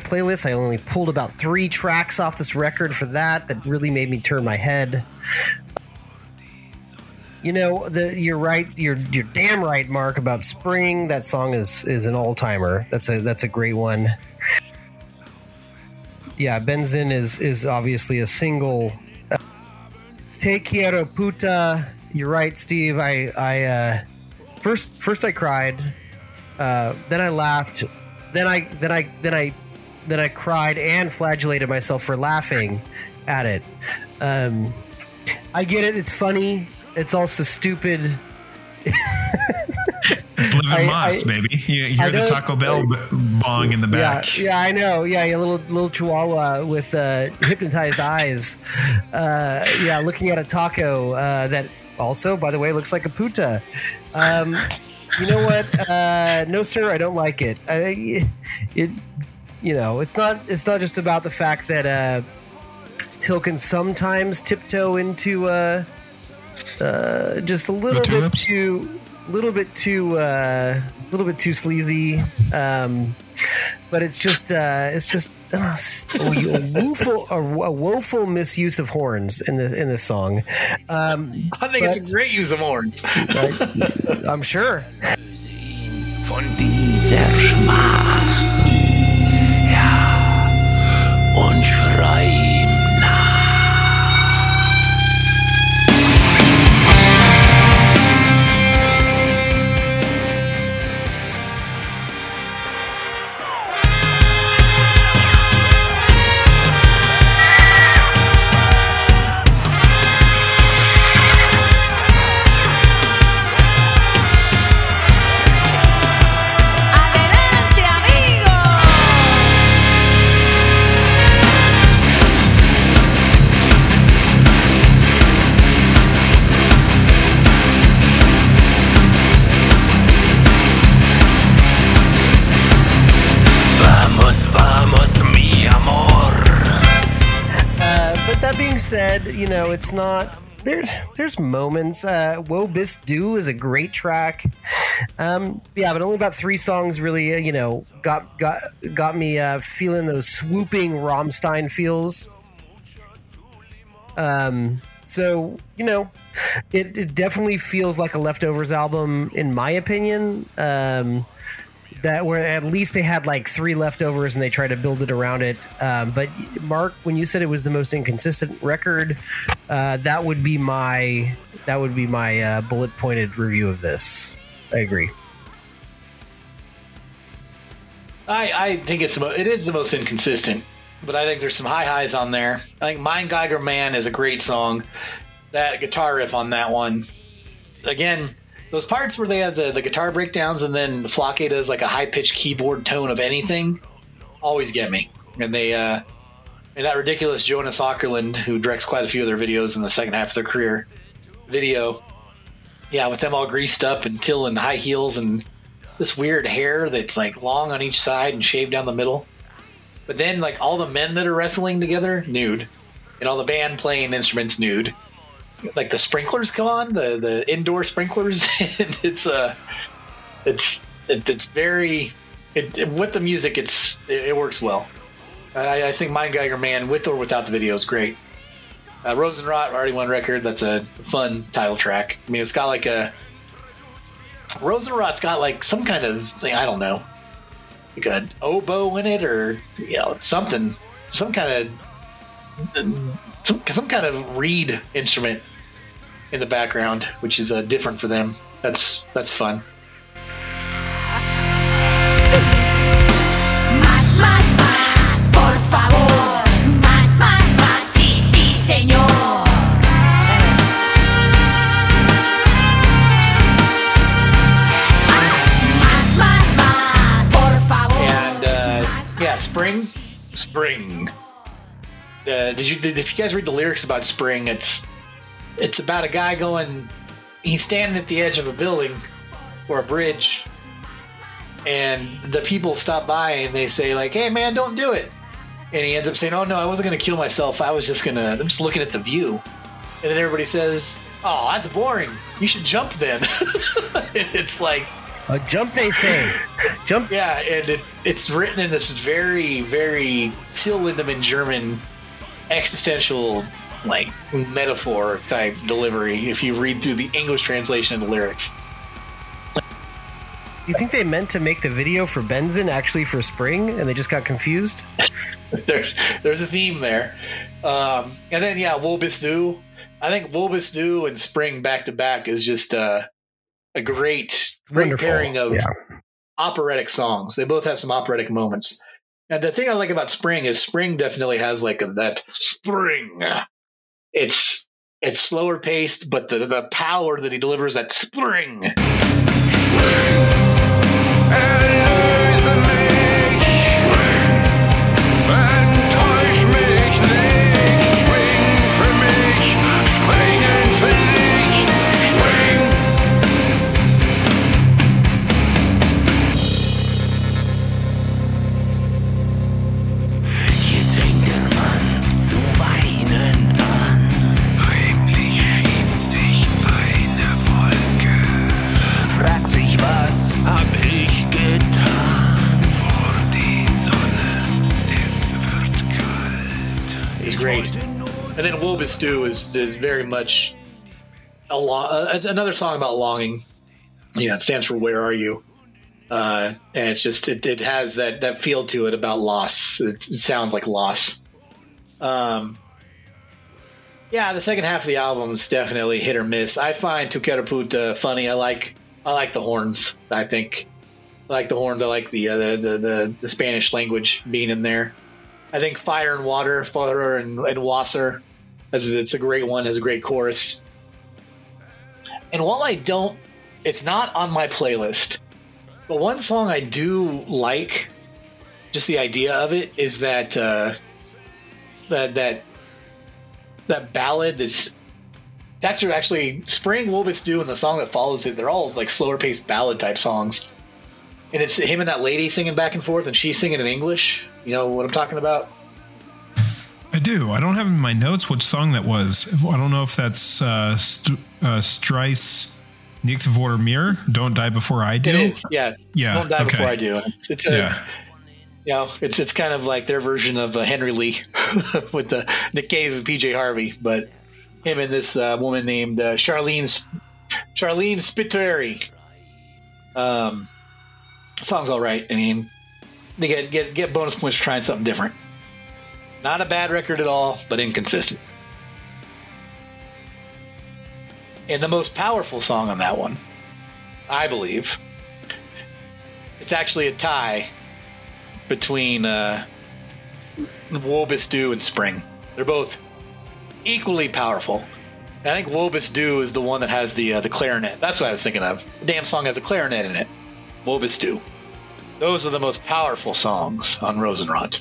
Playlist, I only pulled about three tracks off this record for that. That really made me turn my head. You know, the you're right. You're you're damn right, Mark, about spring. That song is is an all timer. That's a that's a great one. Yeah, Benzin is is obviously a single. Te quiero puta. You're right, Steve. I I uh, first first I cried. Uh, then I laughed. Then I then I then I then I cried and flagellated myself for laughing at it. Um, I get it. It's funny. It's also stupid. It's Living I- Moss, I- baby. You hear the Taco Bell bong in the back. Yeah, yeah, I know. Yeah, a little little chihuahua with uh, hypnotized eyes. Uh, yeah, looking at a taco uh, that also, by the way, looks like a puta. Um, you know what? Uh, no, sir, I don't like it. I, it, you know, it's not. It's not just about the fact that uh, Till can sometimes tiptoe into uh, uh, just a little bit tulips? too, little bit too, uh, little bit too sleazy. Um, but it's just uh, it's just uh, s- a woeful a, a woeful misuse of horns in the in this song. Um, I think it's a great use of horns. right? I'm sure. von dieser Schmach. Und know, it's not. there's there's moments. Uh, Wo bist du is a great track. Um, yeah, but only about three songs really, uh, you know, got got got me uh, feeling those swooping Rammstein feels. Um, so you know, it, it definitely feels like a leftovers album in my opinion. Um, that where at least they had like three leftovers and they tried to build it around it. Um, but Mark, when you said it was the most inconsistent record, uh, that would be my that would be my uh, bullet pointed review of this. I agree. I, I think it's the it is the most inconsistent, but I think there's some high highs on there. I think Mann gegen Mann is a great song. That guitar riff on that one, again, those parts where they have the, the guitar breakdowns and then Flake does like a high pitched keyboard tone of anything, always get me. And they uh, and that ridiculous Jonas Åkerlund, who directs quite a few of their videos in the second half of their career, video, yeah, with them all greased up and Till high heels and this weird hair that's like long on each side and shaved down the middle. But then like all the men that are wrestling together, nude. And all the band playing instruments nude. Like the sprinklers come on, the the indoor sprinklers. and it's uh it's it, it's very it, it- with the music it's it, works well. I, I think Mann gegen Mann with or without the video is great. Uh, Rosenrot already one record. That's a fun title track. I mean, it's got like a Rosenrot's got like some kind of thing, I don't know, like an oboe in it or you know something, some kind of some, some kind of reed instrument in the background, which is uh, different for them. That's that's fun. Uh, spring, spring. Uh, did you did, if you guys read the lyrics about spring? It's it's about a guy going. He's standing at the edge of a building or a bridge, and the people stop by and they say like, "Hey, man, don't do it." And he ends up saying, "Oh no, I wasn't gonna kill myself. I was just gonna. I'm just looking at the view." And then everybody says, "Oh, that's boring. You should jump then." it's like. Uh, jump, they say. Jump. Yeah, and it, it's written in this very, very Till Lindemann German existential, like, metaphor type delivery if you read through the English translation of the lyrics. You think they meant to make the video for Benzin actually for spring, and they just got confused? there's there's a theme there. Um, and then, yeah, Wo bist du. I think Wo bist du and Spring back to back is just uh, a great, great Wonderful. pairing of Yeah. operatic songs. They both have some operatic moments. And the thing I like about Spring is Spring definitely has like that Spring. It's it's slower paced, but the the power that he delivers that Spring. Erlöse Wo bist du is, is very much a lo- uh, another song about longing. Yeah, it stands for Where Are You? Uh, and it's just it, it has that that feel to it about loss. It, it sounds like loss. Um, yeah, the second half of the album is definitely hit or miss. I find Te quiero puta funny. I like I like the horns. I think I like the horns. I like the uh, the, the the the Spanish language being in there. I think Fire and Water, Fire and, and Wasser, as it's a great one, has a great chorus. And while I don't, it's not on my playlist, but one song I do like, just the idea of it, is that uh, that that that ballad that's it's actually Spring Wo bist du and the song that follows it. They're all like slower paced ballad type songs, and it's him and that lady singing back and forth, and she's singing in English. You know what I'm talking about? I do. I don't have in my notes which song that was. I don't know if that's uh, St- uh, Stirb nicht vor mir, Don't Die Before I Do. It is, yeah. Yeah, Don't die okay. before I do. It's a, Yeah. you know, it's it's kind of like their version of uh, Henry Lee with the Nick Cave and PJ Harvey, but him and this uh, woman named uh, Sharleen Sharleen Spiteri. Um, song's all right. I mean, they get get get bonus points for trying something different. Not a bad record at all, but inconsistent. And the most powerful song on that one, I believe, it's actually a tie between uh, Wo bist du and Spring. They're both equally powerful. I think Wo bist du is the one that has the uh, the clarinet. That's what I was thinking of. The damn song has a clarinet in it. Wo bist du. Those are the most powerful songs on Rosenrot.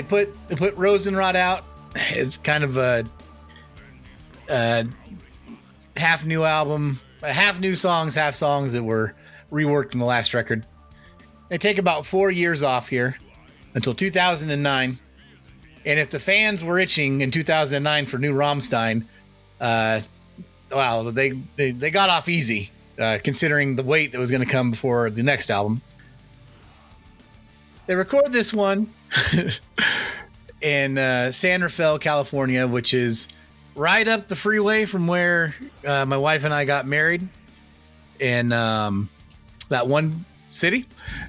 They put they put Rosenrot out. It's kind of a, a half new album, half new songs, half songs that were reworked in the last record. They take about four years off here until 2009. And if the fans were itching in 2009 for new Rammstein, uh, wow, they, they they got off easy, uh, considering the wait that was going to come before the next album. They record this one in uh, San Rafael, California, which is right up the freeway from where uh, my wife and I got married in um, that one city.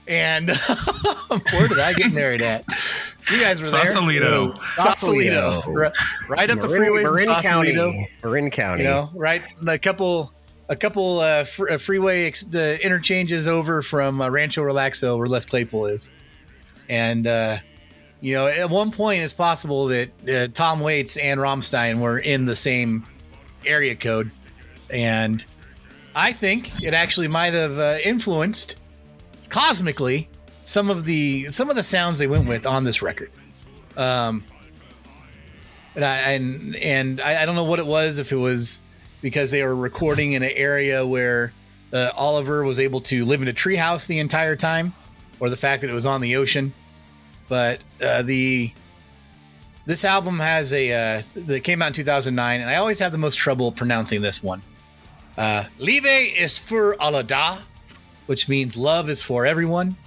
And where did I get married at? You guys were Sausalito. there. Sausalito. Sausalito. Right, right up the freeway Marin from Sausalito. County. Marin County. You know, right? A couple, a couple uh, fr- uh, freeway ex- the interchanges over from uh, Rancho Relaxo, where Les Claypool is, and uh, you know, at one point it's possible that uh, Tom Waits and Rammstein were in the same area code, and I think it actually might have uh, influenced cosmically some of the some of the sounds they went with on this record. Um, and I and, and I, I don't know what it was if it was because they were recording in an area where uh, Oliver was able to live in a treehouse the entire time, or the fact that it was on the ocean. But uh, the this album has a uh, that came out in 2009, and I always have the most trouble pronouncing this one. Uh, Liebe ist für alle da, which means love is for everyone.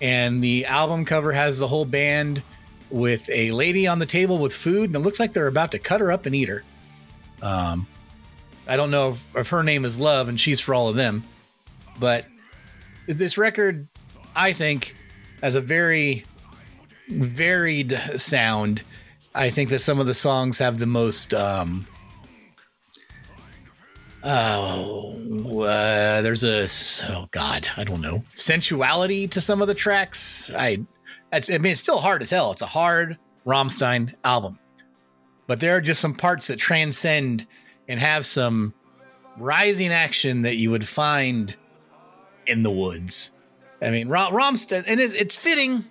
And the album cover has the whole band with a lady on the table with food, and it looks like they're about to cut her up and eat her. Um, I don't know if, if her name is Love and she's for all of them, but this record, I think, has a very varied sound. I think that some of the songs have the most. Um, oh, uh, there's a oh god, I don't know sensuality to some of the tracks. I, I mean it's still hard as hell. It's a hard Rammstein album, but there are just some parts that transcend and have some rising action that you would find in the woods. I mean, Ra- Rammstein, and it's fitting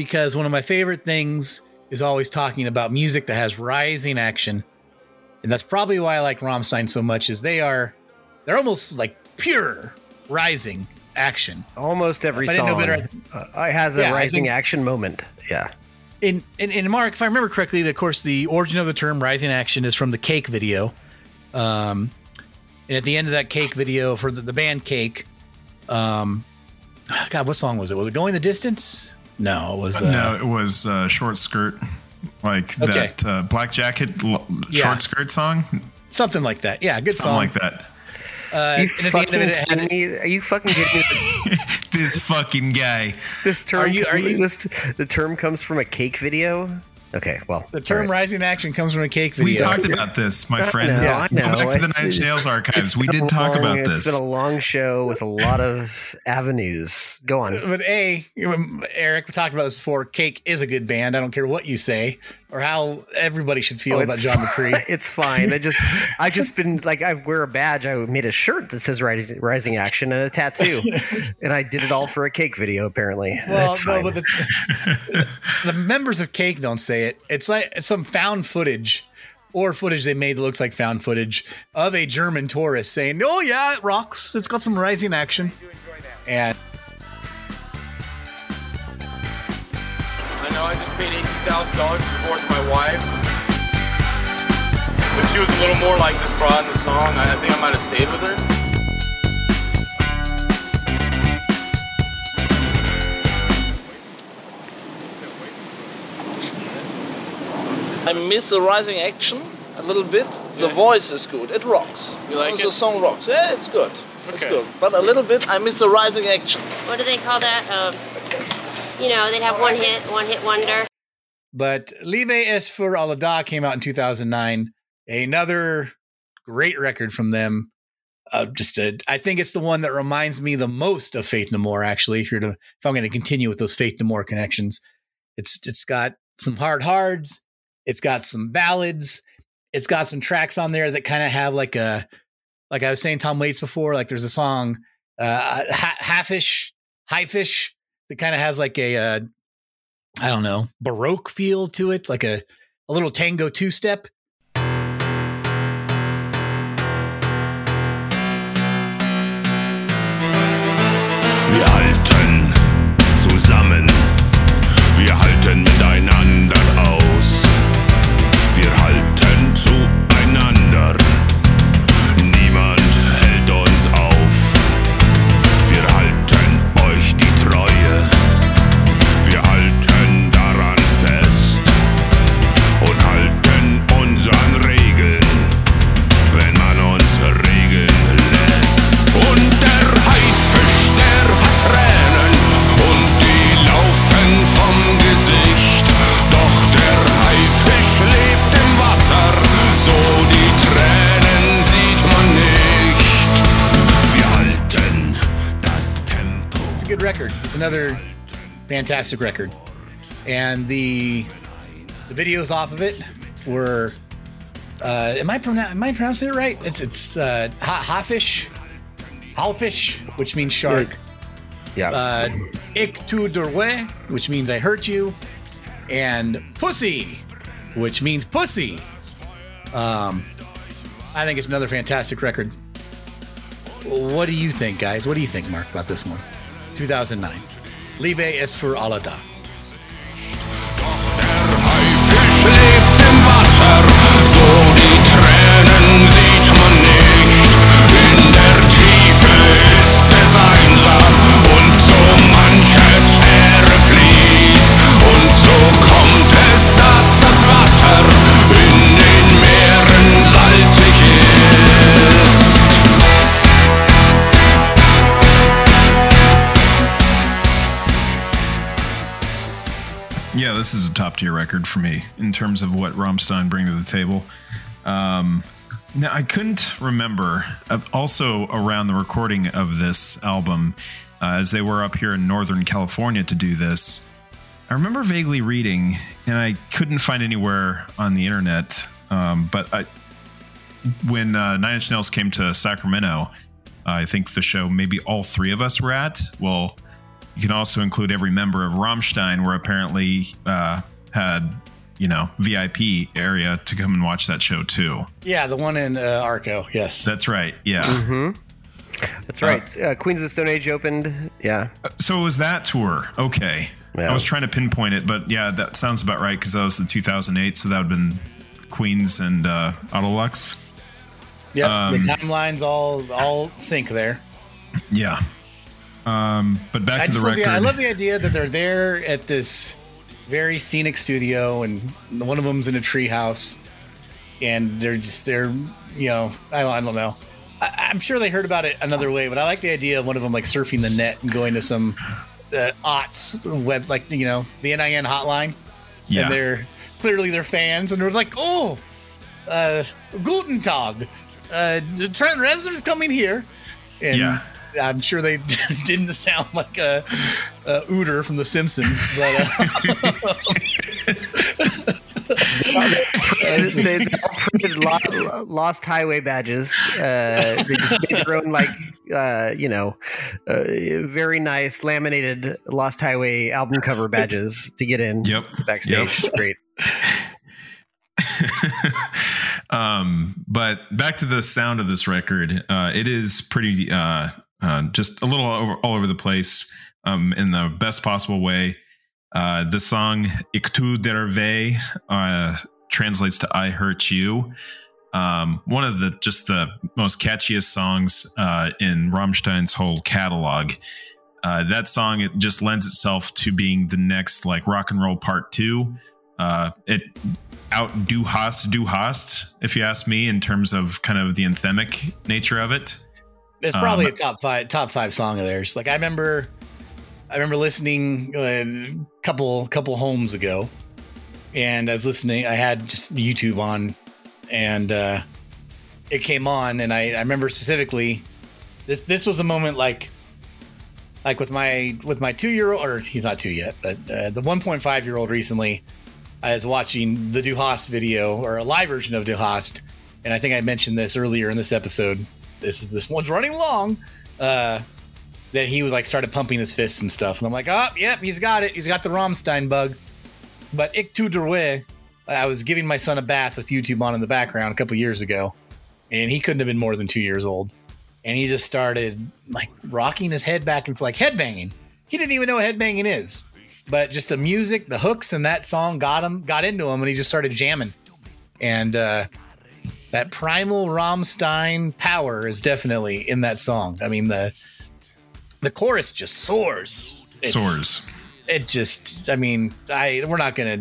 because one of my favorite things is always talking about music that has rising action, and that's probably why I like Rammstein so much. Is they are they're almost like pure rising action. Almost every If I song better, uh, has a Yeah, rising think- action moment. Yeah. in, in in Mark, if I remember correctly, of course, the origin of the term "rising action" is from the Cake video. Um, and at the end of that Cake video for the, the band Cake, um, God, what song was it? Was it "Going the Distance"? No, it was. Uh, no, it was uh, short skirt, like Okay. that uh, black jacket l- Yeah. short skirt song, something like that. Yeah, good something song. like that. Uh, you and at the end fucking it, it kidding me? Are you fucking kidding me? This fucking guy. this term, Are you- are you- this, the term comes from a cake video? Okay, well, the term all right. "rising action" comes from a Cake video. We talked about this, my I friend. know, I know. Go back to the It's- Nine Inch Nails archives. We did talk long- about It's this. been a long show with a lot of avenues. Go on. But a Eric, we talked about this before. Cake is a good band. I don't care what you say or how everybody should feel Oh, about John fi- McCrea. It's fine. I just, I just been like, I wear a badge. I made a shirt that says "Rising, rising Action" and a tattoo, and I did it all for a cake video. Apparently, Well, that's no, but the, the members of Cake don't say it. It's like it's some found footage or footage they made that looks like found footage of a German tourist saying, "Oh yeah, it rocks. It's got some rising action." And I know I just paid eighteen thousand dollars to divorce my wife. If she was a little more like this broad in the song, I, I think I might have stayed with her. I miss the rising action a little bit. The voice is good. It rocks. You like it? The song rocks. Yeah, it's good. It's good. But a little bit, I miss the rising action. what do they call that? Um, you know, they'd have one hit, one hit wonder. but Liebe ist für alle da came out in 2009. Another great record from them. Uh, just a, I think it's the one that reminds me the most of Faith No More. Actually, if you're to, if I'm going to continue with those Faith No More connections, it's it's got some hard hards, it's got some ballads, it's got some tracks on there that kind of have like a, like I was saying Tom Waits before. Like there's a song, uh, ha- halfish, Haifisch that kind of has like a, uh, I don't know, baroque feel to it, like a a little tango two step. Wir halten zusammen, wir halten miteinander record. It's another fantastic record, and the the videos off of it were. Uh, am I pronoun- am I pronouncing it right? It's it's uh, ha- hafish, halfish, which means shark. yeah. uh, Ich tu dir weh, which means I hurt you, and pussy, which means pussy. Um, I think it's another fantastic record. what do you think, guys? What do you think, Mark, about this one? 2009. Liebe ist für alle da. This is a top tier record for me in terms of what Rammstein bring to the table. Um, now, I couldn't remember, uh, also around the recording of this album, uh, as they were up here in Northern California to do this, I remember vaguely reading, and I couldn't find anywhere on the internet, um, but I, when uh, Nine Inch Nails came to Sacramento, I think the show maybe all three of us were at. Well, you can also include every member of Rammstein, where apparently uh, had you know VIP area to come and watch that show too. Yeah, the one in uh, Arco. Yes. That's right. Yeah. Mm-hmm. That's right. Uh, Queens of the Stone Age opened. Yeah. So it was that tour. Okay. Yeah. I was trying to pinpoint it, but yeah, that sounds about right because that was the 2008. So that would have been Queens and uh, Autolux. Yep. Um, the timelines all all sync there. Yeah. Um, but back I to the record. the, I love the idea that they're there at this very scenic studio, and one of them's in a treehouse, and they're just they're you know I don't, I don't know. I, I'm sure they heard about it another way, but I like the idea of one of them like surfing the net and going to some uh, aughts webs like you know the NIN hotline, Yeah. and they're clearly they're fans, and they're like, oh, uh, Guten Tag, uh, Trent Reznor's coming here, and Yeah. I'm sure they didn't sound like a, a Uter from The Simpsons, but uh, they, they all printed lo- lost highway badges. Uh, they just made their own, like, uh, you know, uh, very nice laminated Lost Highway album cover badges to get in Yep. backstage. Yep. Great. um, but back to the sound of this record, uh, it is pretty uh, uh, just a little over, all over the place um, in the best possible way. Uh, the song "Ich tu dir weh" uh, translates to "I hurt you." Um, one of the just the most catchiest songs uh, in Rammstein's whole catalog. Uh, that song it just lends itself to being the next like rock and roll part two. Uh, it out do hast du hast if you ask me in terms of kind of the anthemic nature of it it's probably Um, a top five top five song of theirs. Like I remember, I remember listening a couple couple homes ago, and I was listening. I had just YouTube on, and uh, it came on, and I, I remember specifically this this was a moment like like with my with my two year old or he's not two yet, but uh, the one point five year old recently. I was watching the Du hast video or a live version of Du hast, and I think I mentioned this earlier in this episode. This is this one's running long. Uh, that he was like started pumping his fists and stuff, and I'm like, oh, yep, he's got it. He's got the Rammstein bug. But Ich tu dir weh, I was giving my son a bath with YouTube on in the background a couple years ago, and he couldn't have been more than two years old, and he just started like rocking his head back and like headbanging. He didn't even know what headbanging is, but just the music, the hooks, and that song got him, got into him, and he just started jamming. And uh, that primal Rammstein power is definitely in that song. I mean the the chorus just soars. It's- soars It just, I mean, I we're not gonna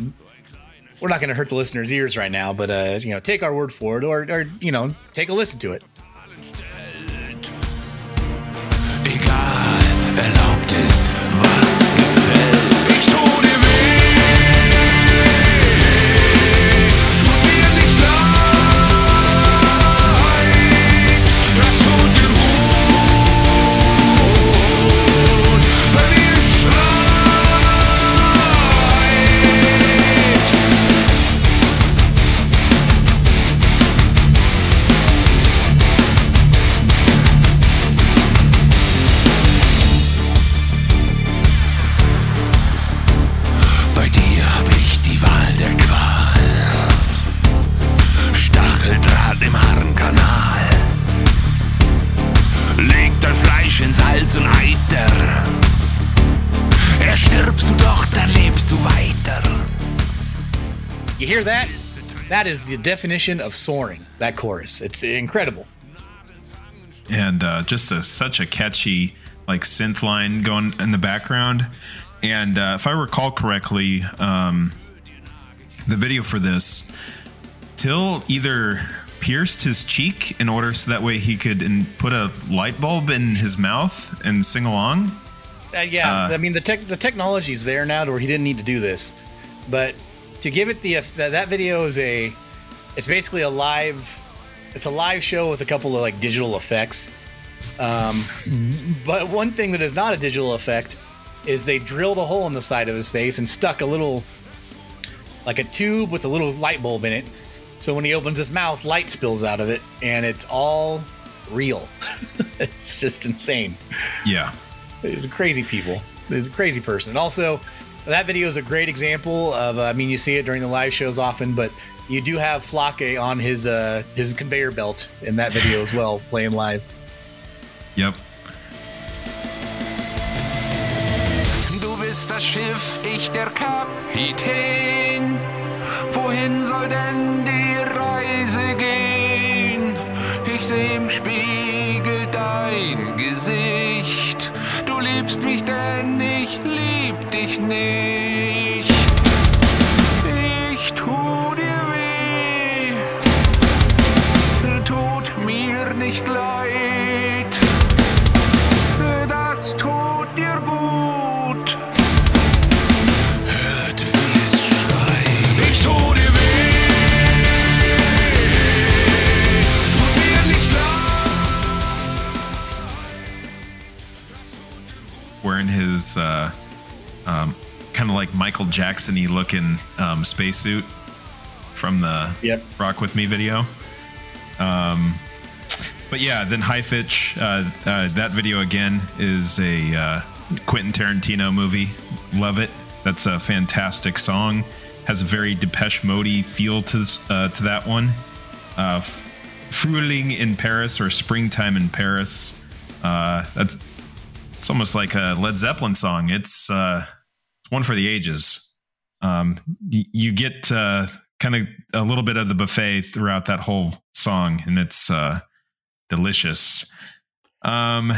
we're not gonna hurt the listeners' ears right now, but uh, you know, take our word for it, or or you know, take a listen to it. That is the definition of soaring. That chorus. It's incredible. and uh, just a, such a catchy like synth line going in the background. And uh, if I recall correctly, um, the video for this, Till either pierced his cheek in order so that way he could in, put a light bulb in his mouth and sing along. Uh, yeah, Uh, I mean the tech the technology's there now to where he didn't need to do this, but to give it the that that video is a, it's basically a live, it's a live show with a couple of like digital effects. Um, but one thing that is not a digital effect is they drilled a hole in the side of his face and stuck a little, like a tube with a little light bulb in it. So when he opens his mouth, light spills out of it, and it's all real. it's just insane. Yeah. It's crazy people. It's a crazy person. Also, that video is a great example of. Uh, I mean, you see it during the live shows often, but you do have Flake on his uh, his conveyor belt in that video as well, playing live. Yep. Du bist das Schiff, ich der Kapitän. Wohin soll denn die Reise gehen? Ich seh im Spiegel dein Gesicht. Du liebst mich, denn ich lieb dich nicht. Ich tu dir weh, tut mir nicht leid. His uh, um, kind of like Michael Jackson y looking um, spacesuit from the Yep. Rock With Me video. Um, but yeah, then Haifisch, uh, uh, that video again is a uh, Quentin Tarantino movie. Love it. That's a fantastic song. Has a very Depeche Mode feel to uh, to that one. Uh, F- Frühling in Paris or Springtime in Paris. Uh, that's it's almost like a Led Zeppelin song. It's uh, it's one for the ages. Um, you get uh, kind of a little bit of the buffet throughout that whole song, and it's uh, delicious. Um,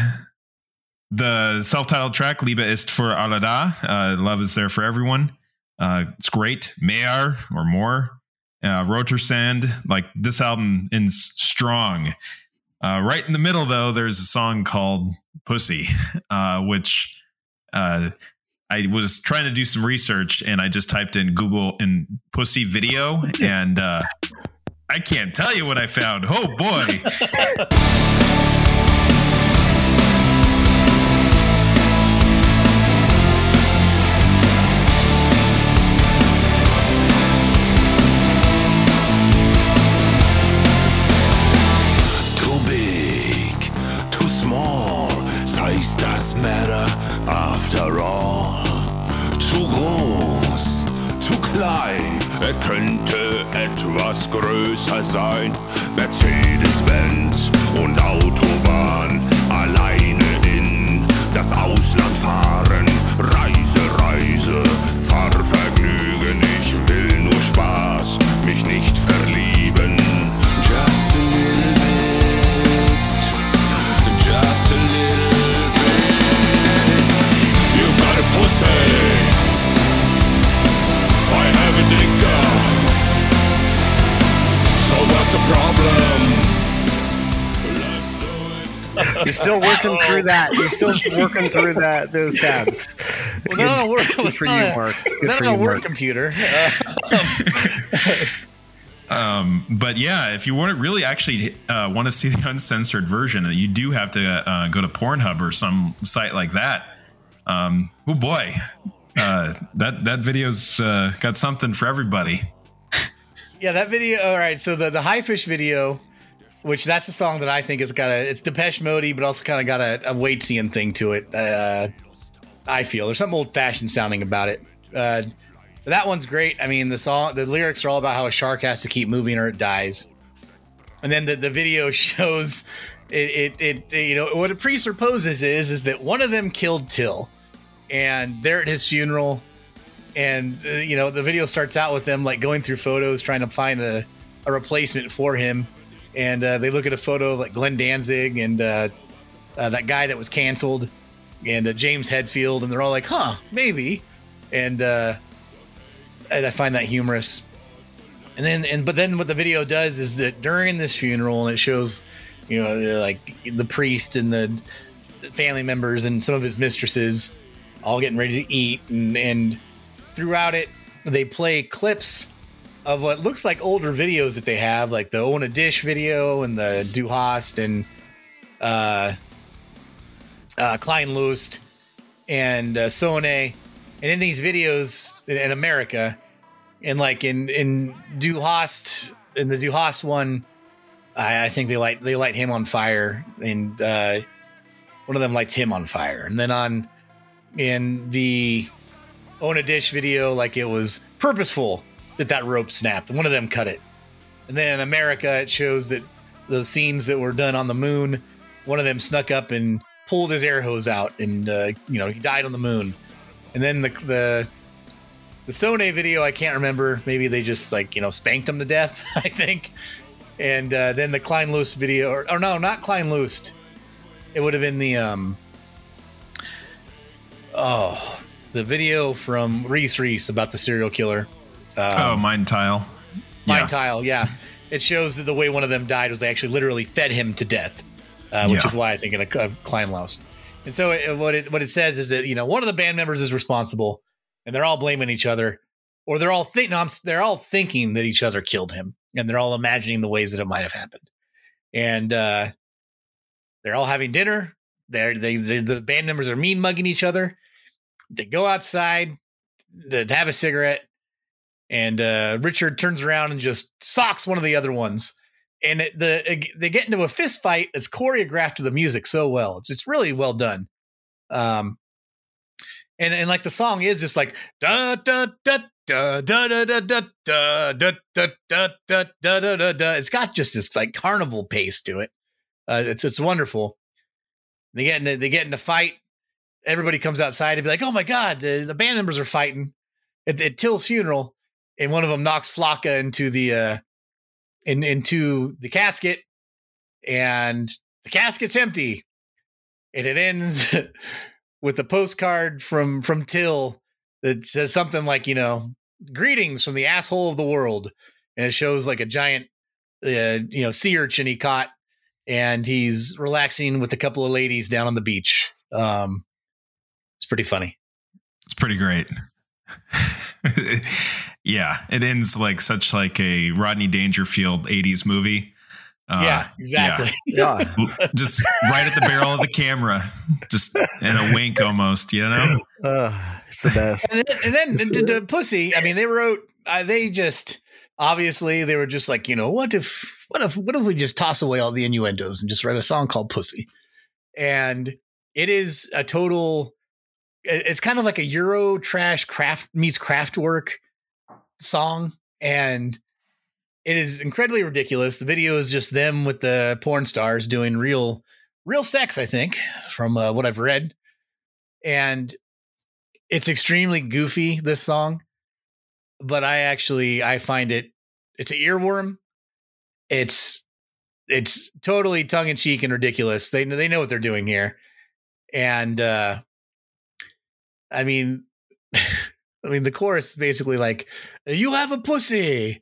the self-titled track "Liebe ist für alle da," uh, "Love is there for everyone." Uh, it's great. Mehr or more. Uh, Roter Sand, like this album is strong. Uh, right in the middle, though, there's a song called "Pussy," uh, which uh, I was trying to do some research, and I just typed in Google and "pussy video," and uh, I can't tell you what I found. Oh boy! matter after all. Zu groß, zu klein, er könnte etwas größer sein. Mercedes-Benz und Autobahn, alleine in das Ausland fahren. Reise, Reise, Fahrvergnügen, ich will nur Spaß, mich nicht verlieben. You're still working through that. You're still working through that those tabs. Was that on a work? Good for you, a- Mark. Good that for on a you, work Mark. computer? Uh, Um, but yeah, if you want to really actually uh, want to see the uncensored version, you do have to uh, go to Pornhub or some site like that. Um, oh boy, uh, that that video's uh, got something for everybody. yeah, that video. All right, so the the Haifisch video, which that's the song that I think has got a it's Depeche Mode, but also kind of got a, a Waitsean thing to it. Uh, I feel there's something old fashioned sounding about it. Uh, that one's great. I mean, the song, the lyrics are all about how a shark has to keep moving or it dies. And then the, the video shows it, it, it, you know, what it presupposes is, is that one of them killed Till and they're at his funeral. and uh, you know the video starts out with them like going through photos trying to find a, a replacement for him. And uh, they look at a photo of like glenn danzig and uh, uh, that guy that was canceled and uh, james hetfield and they're all like huh maybe. And uh, and i find that humorous. And then and but then what the video does is that during this funeral and it shows you know like the priest and the family members and some of his mistresses all getting ready to eat and and throughout it they play clips of what looks like older videos that they have like the Ohne dich video and the du hast and uh uh Keine Lust and uh, Sonne. And in these videos in, in america and like in in du hast in the du hast one I, I think they light they light him on fire and uh one of them lights him on fire. And then on in the Ohne dich video like it was purposeful that that rope snapped. One of them cut it. And then america it shows that those scenes that were done on the moon one of them snuck up and pulled his air hose out and uh, you know he died on the moon. And then the the the Sonne video I can't remember. Maybe they just like you know spanked him to death I think. And uh, then the Keine Lust video or, or no not Keine Lust. It would have been the um oh the video from Reise Reise about the serial killer. Um, oh, Mein Teil. Mein Teil, yeah. It shows that the way one of them died was they actually literally fed him to death, uh, which Yeah. is why I think of a, Keine Lust. And so it, what it what it says is that you know one of the band members is responsible, and they're all blaming each other, or they're all think no, they're all thinking that each other killed him, and they're all imagining the ways that it might have happened, and uh, they're all having dinner. They're, they they the band members are mean mugging each other. They go outside to have a cigarette, and uh, Richard turns around and just socks one of the other ones. And it, the they get into a fist fight that's choreographed to the music so well. It's it's really well done. Um, and and like the song is just like da da da da da da da da da da da da da da da. It's got just this like carnival pace to it. Uh, it's it's wonderful. They get in the, they get in a fight. Everybody comes outside and be like, "Oh my god, the, the band members are fighting." At, at Till's funeral, and one of them knocks Flake into the uh, in into the casket, and the casket's empty, and it ends with a postcard from from Till that says something like, you know, "Greetings from the asshole of the world," and it shows like a giant, uh, you know, sea urchin he caught, and he's relaxing with a couple of ladies down on the beach. Um, pretty funny. It's pretty great. yeah, it ends like such like a Rodney Dangerfield 80s movie. Uh, yeah, exactly. Yeah. Just right at the barrel of the camera, just in a wink almost, you know? Uh, it's the best. and then, and then the, the pussy. I mean, they wrote. Uh, they just obviously they were just like, you know, what if, what if, what if we just toss away all the innuendos and just write a song called "Pussy"? And it is a total. It- It's kind of like a Euro trash craft meets Kraftwerk song, and it is incredibly ridiculous. The video is just them with the porn stars doing real, real sex. I think from uh, what I've read, and it's extremely goofy this song but i actually i find it it's an earworm it's it's totally tongue-in-cheek and ridiculous they they know what they're doing here and uh i mean i mean the chorus is basically like you have a pussy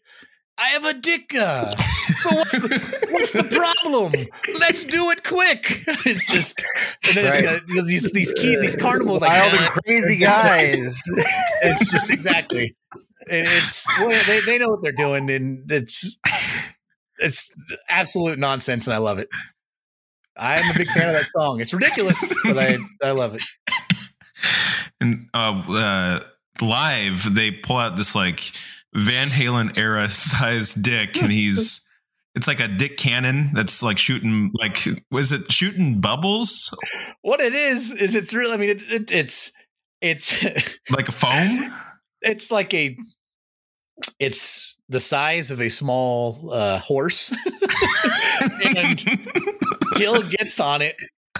I have a dick. uh, So what's the, what's the problem? Let's do it quick. It's just and then Right. it's got these these key these carnival like Wild and crazy guys. it's just exactly. And It's well, they they know what they're doing, and it's it's absolute nonsense, and I love it. I'm a big fan of that song. It's ridiculous, but I I love it. And uh, uh, live, they pull out this like Van Halen era size dick, and he's it's like a dick cannon that's like shooting like was it shooting bubbles What it is is it's really. I mean, it, it, it's it's like a foam? it's like a it's the size of a small uh, horse, and Till gets on it,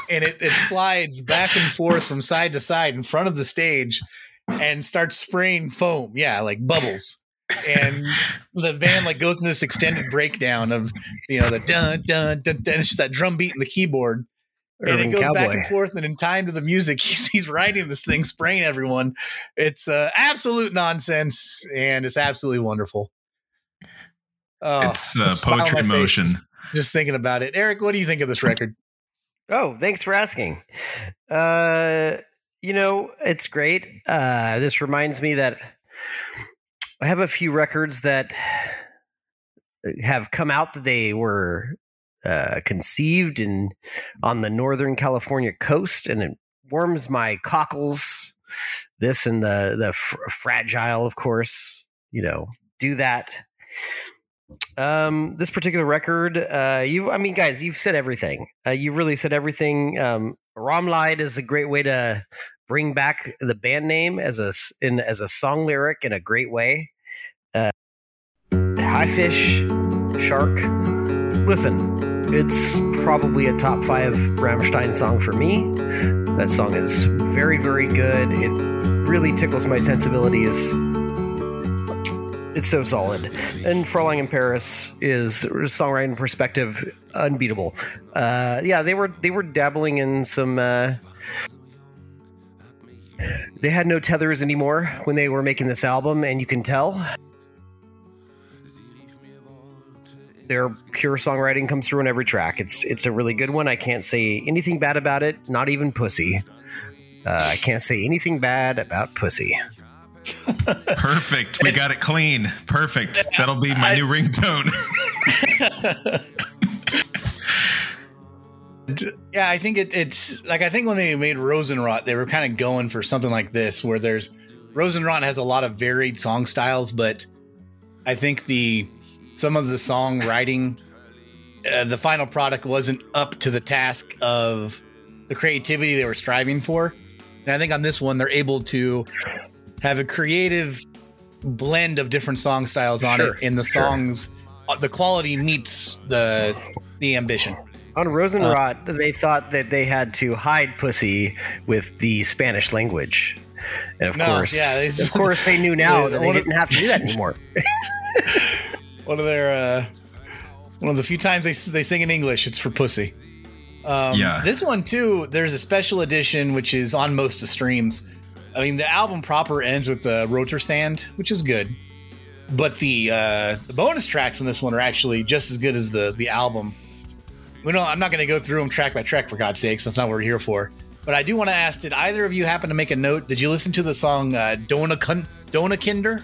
and it, it slides back and forth from side to side in front of the stage, and starts spraying foam. Yeah, like bubbles. and the band like goes into this extended breakdown of you know the dun dun dun, dun. it's just that drum beat and the keyboard and it goes back and forth and in time to the music he's, he's writing this thing spraying everyone it's uh, absolute nonsense and it's absolutely wonderful oh, it's uh, poetry motion. just thinking about it eric what do you think of this record Oh, thanks for asking. Uh, you know, it's great. Uh, this reminds me that I have a few records that have come out that they were uh, conceived in on the Northern California coast, and it warms my cockles. This and the the fr- fragile, of course. You know, do that. Um, this particular record, uh, you, I mean, guys, you've said everything. Uh, you've really said everything. Um, Rammlied is a great way to bring back the band name as a in as a song lyric in a great way. Uh, Haifisch, Shark. Listen, it's probably a top five Rammstein song for me. That song is very, very good. It really tickles my sensibilities it's so solid. And Fräulein in Paris is songwriting perspective unbeatable. Uh, yeah, they were they were dabbling in some. Uh, they had no tethers anymore when they were making this album, and you can tell. Their pure songwriting comes through on every track. It's it's a really good one. I can't say anything bad about it. Not even Pussy. Uh, I can't say anything bad about Pussy. Perfect. We got it clean. Perfect. That'll be my new ringtone. Yeah, I think it, it's like I think when they made Rosenrot, they were kind of going for something like this, where there's Rosenrot has a lot of varied song styles, but I think the some of the songwriting, uh, the final product wasn't up to the task of the creativity they were striving for, and I think on this one they're able to have a creative blend of different song styles on Sure, it, and the sure. songs, uh, the quality meets the the ambition. On Rosenrot, they thought that they had to hide pussy with the Spanish language. And of No, course, yeah, they- of course, they knew now Yeah, that they didn't have to do that anymore. one of their uh one of the few times they they sing in English, it's for pussy. Um, Yeah. This one too. There's a special edition which is on most of streams. I mean, the album proper ends with the Roter Sand, which is good, but the uh, the bonus tracks on this one are actually just as good as the the album. We know I'm not going to go through them track by track for God's sakes. That's not what we're here for. But I do want to ask: Did either of you happen to make a note? Did you listen to the song uh, "Dona Donaukinder"?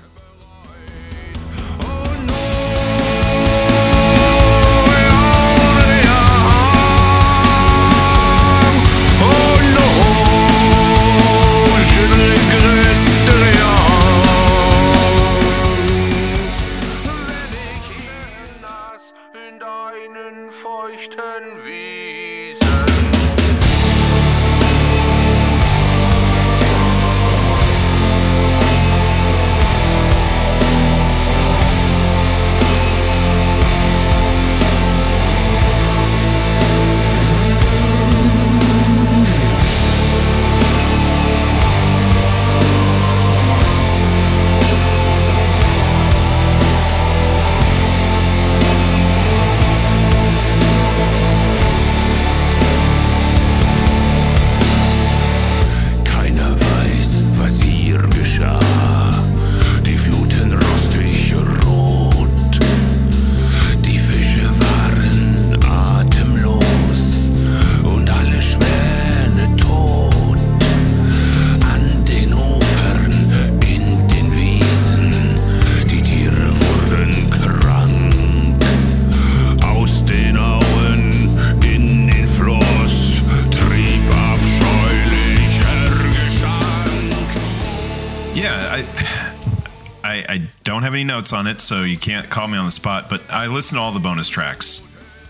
Notes on it, so you can't call me on the spot. But I listen to all the bonus tracks,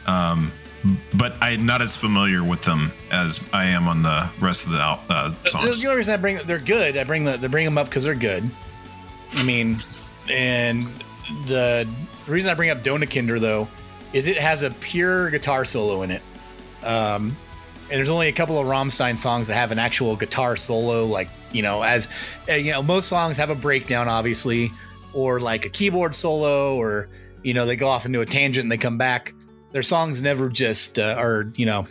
um, but I'm not as familiar with them as I am on the rest of the uh, songs. The only reason I bring they're good. I bring the they bring them up because they're good. I mean, and the reason I bring up Donaukinder though is it has a pure guitar solo in it. Um, and there's only a couple of Rammstein songs that have an actual guitar solo, like you know, as uh, you know, most songs have a breakdown, obviously, or like a keyboard solo, or you know, they go off into a tangent and they come back. Their songs never just uh, are, you know,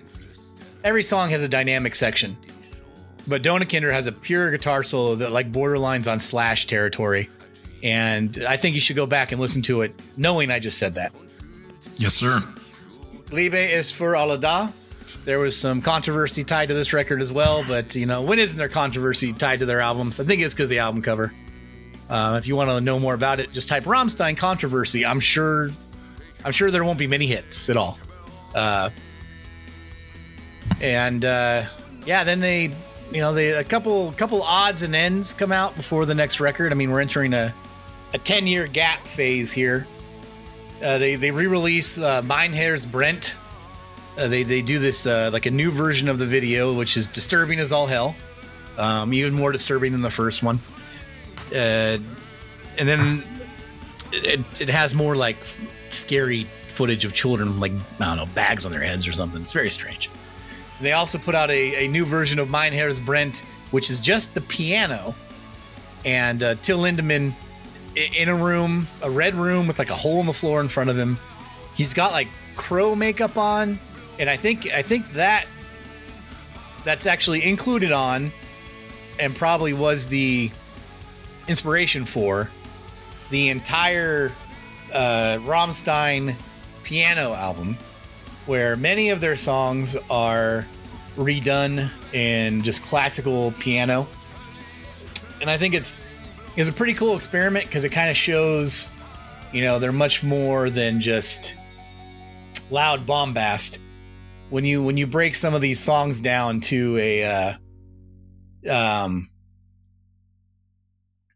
every song has a dynamic section, but Donaukinder has a pure guitar solo that like borderlines on Slash territory, and I think you should go back and listen to it, knowing I just said that. Yes, sir. Liebe ist für alle da. There was some controversy tied to this record as well, but you know, when isn't there controversy tied to their albums? I think it's because the album cover. Uh, if you want to know more about it, just type Rammstein controversy. I'm sure, I'm sure there won't be many hits at all. Uh, and uh, yeah, then they, you know, they a couple couple odds and ends come out before the next record. I mean, we're entering a a 10 year gap phase here. Uh, they they re-release uh, Herz brennt. Uh, they they do this uh, like a new version of the video, which is disturbing as all hell, um, even more disturbing than the first one. Uh, and then it, it has more like scary footage of children like I don't know bags on their heads or something. It's very strange. They also put out a, a new version of Mein Herz brennt, which is just the piano, and uh, Till Lindemann in a room, a red room with like a hole in the floor in front of him. He's got like crow makeup on, and I think I think that that's actually included on, and probably was the inspiration for the entire uh, Rammstein piano album, where many of their songs are redone in just classical piano, and I think it's it's a pretty cool experiment because it kind of shows, you know, they're much more than just loud bombast. When you when you break some of these songs down to a uh, um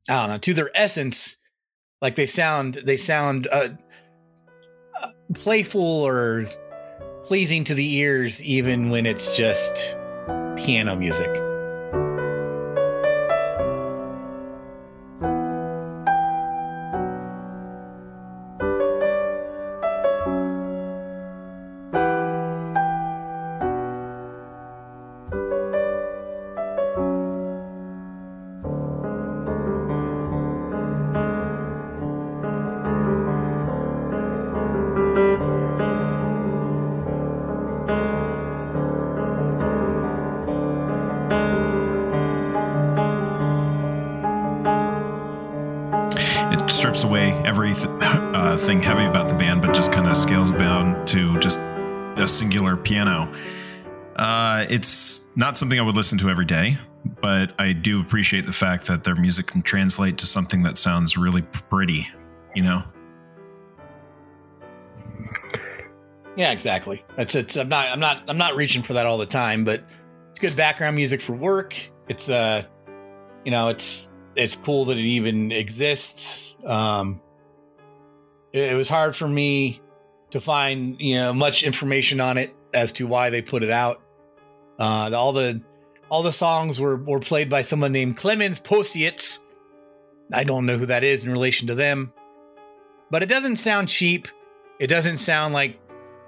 I don't know to their essence, like they sound they sound uh, uh, playful or pleasing to the ears, even when it's just piano music. It's not something I would listen to every day, but I do appreciate the fact that their music can translate to something that sounds really pretty. You know, Yeah, exactly. That's it. I'm not I'm not I'm not reaching for that all the time, but it's good background music for work. It's uh you know, it's it's cool that it even exists. Um it, it was hard for me to find, you know, much information on it as to why they put it out. Uh all the all the songs were were played by someone named Clemens Posietz. I don't know who that is in relation to them. But it doesn't sound cheap. It doesn't sound like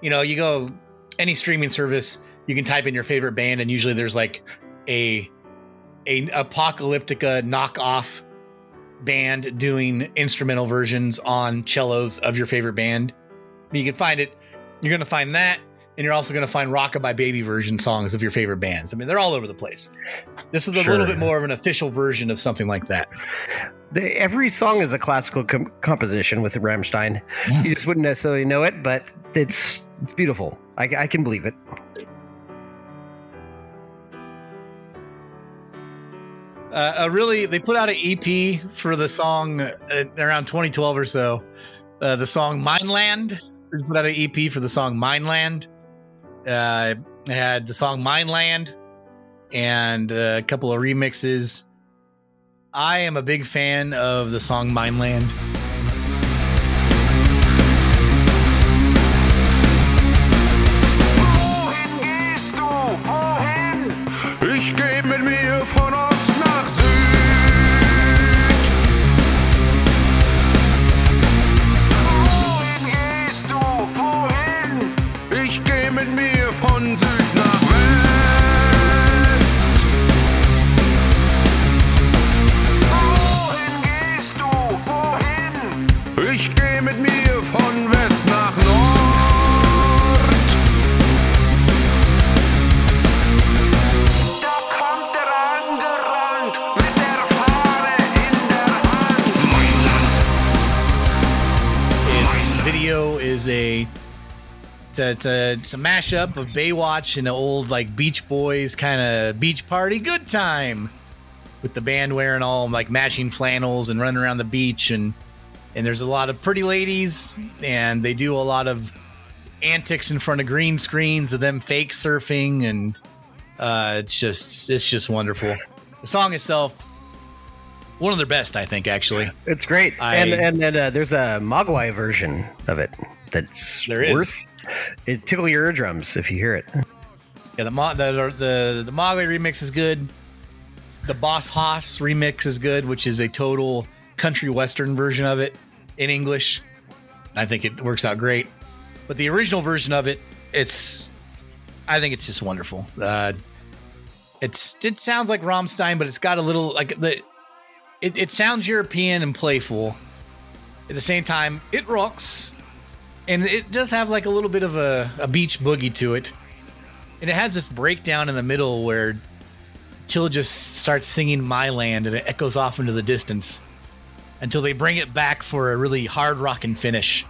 you know, you go any streaming service, you can type in your favorite band, and usually there's like a a apocalyptica knockoff band doing instrumental versions on cellos of your favorite band. You can find it. You're gonna find that, and you're also gonna find rockabye baby version songs of your favorite bands. I mean, they're all over the place. This is a little bit more of an official version of something like that. The, every song is a classical com- composition with Rammstein. You just wouldn't necessarily know it, but it's it's beautiful. I, I can believe it. uh, a really they put out an EP for the song uh, around 2012 or so. Uh, the song Mein Land. They put out an EP for the song Mein Land. Uh, had the song Mein Land and a couple of remixes. I am a big fan of the song Mein Land. It's a, it's a, mashup of Baywatch and the old like Beach Boys kind of beach party good time with the band wearing all like matching flannels and running around the beach and and there's a lot of pretty ladies and they do a lot of antics in front of green screens of them fake surfing and uh, it's just it's just wonderful. The song itself, one of their best, I think. Actually, It's great. I- and and then uh, there's a Mogwai version of it that's There is. worth it tickle your eardrums if you hear it. Yeah, the the the the remix is good. The Boss Hoss remix is good, which is a total country western version of it in English. I think it works out great. But the original version of it, it's I think it's just wonderful. Uh, it's it sounds like Rammstein, but it's got a little like the it, it sounds European and playful. At the same time, it rocks. And it does have like a little bit of a, a beach boogie to it. And it has this breakdown in the middle where Till just starts singing My Land and it echoes off into the distance until they bring it back for a really hard rocking finish.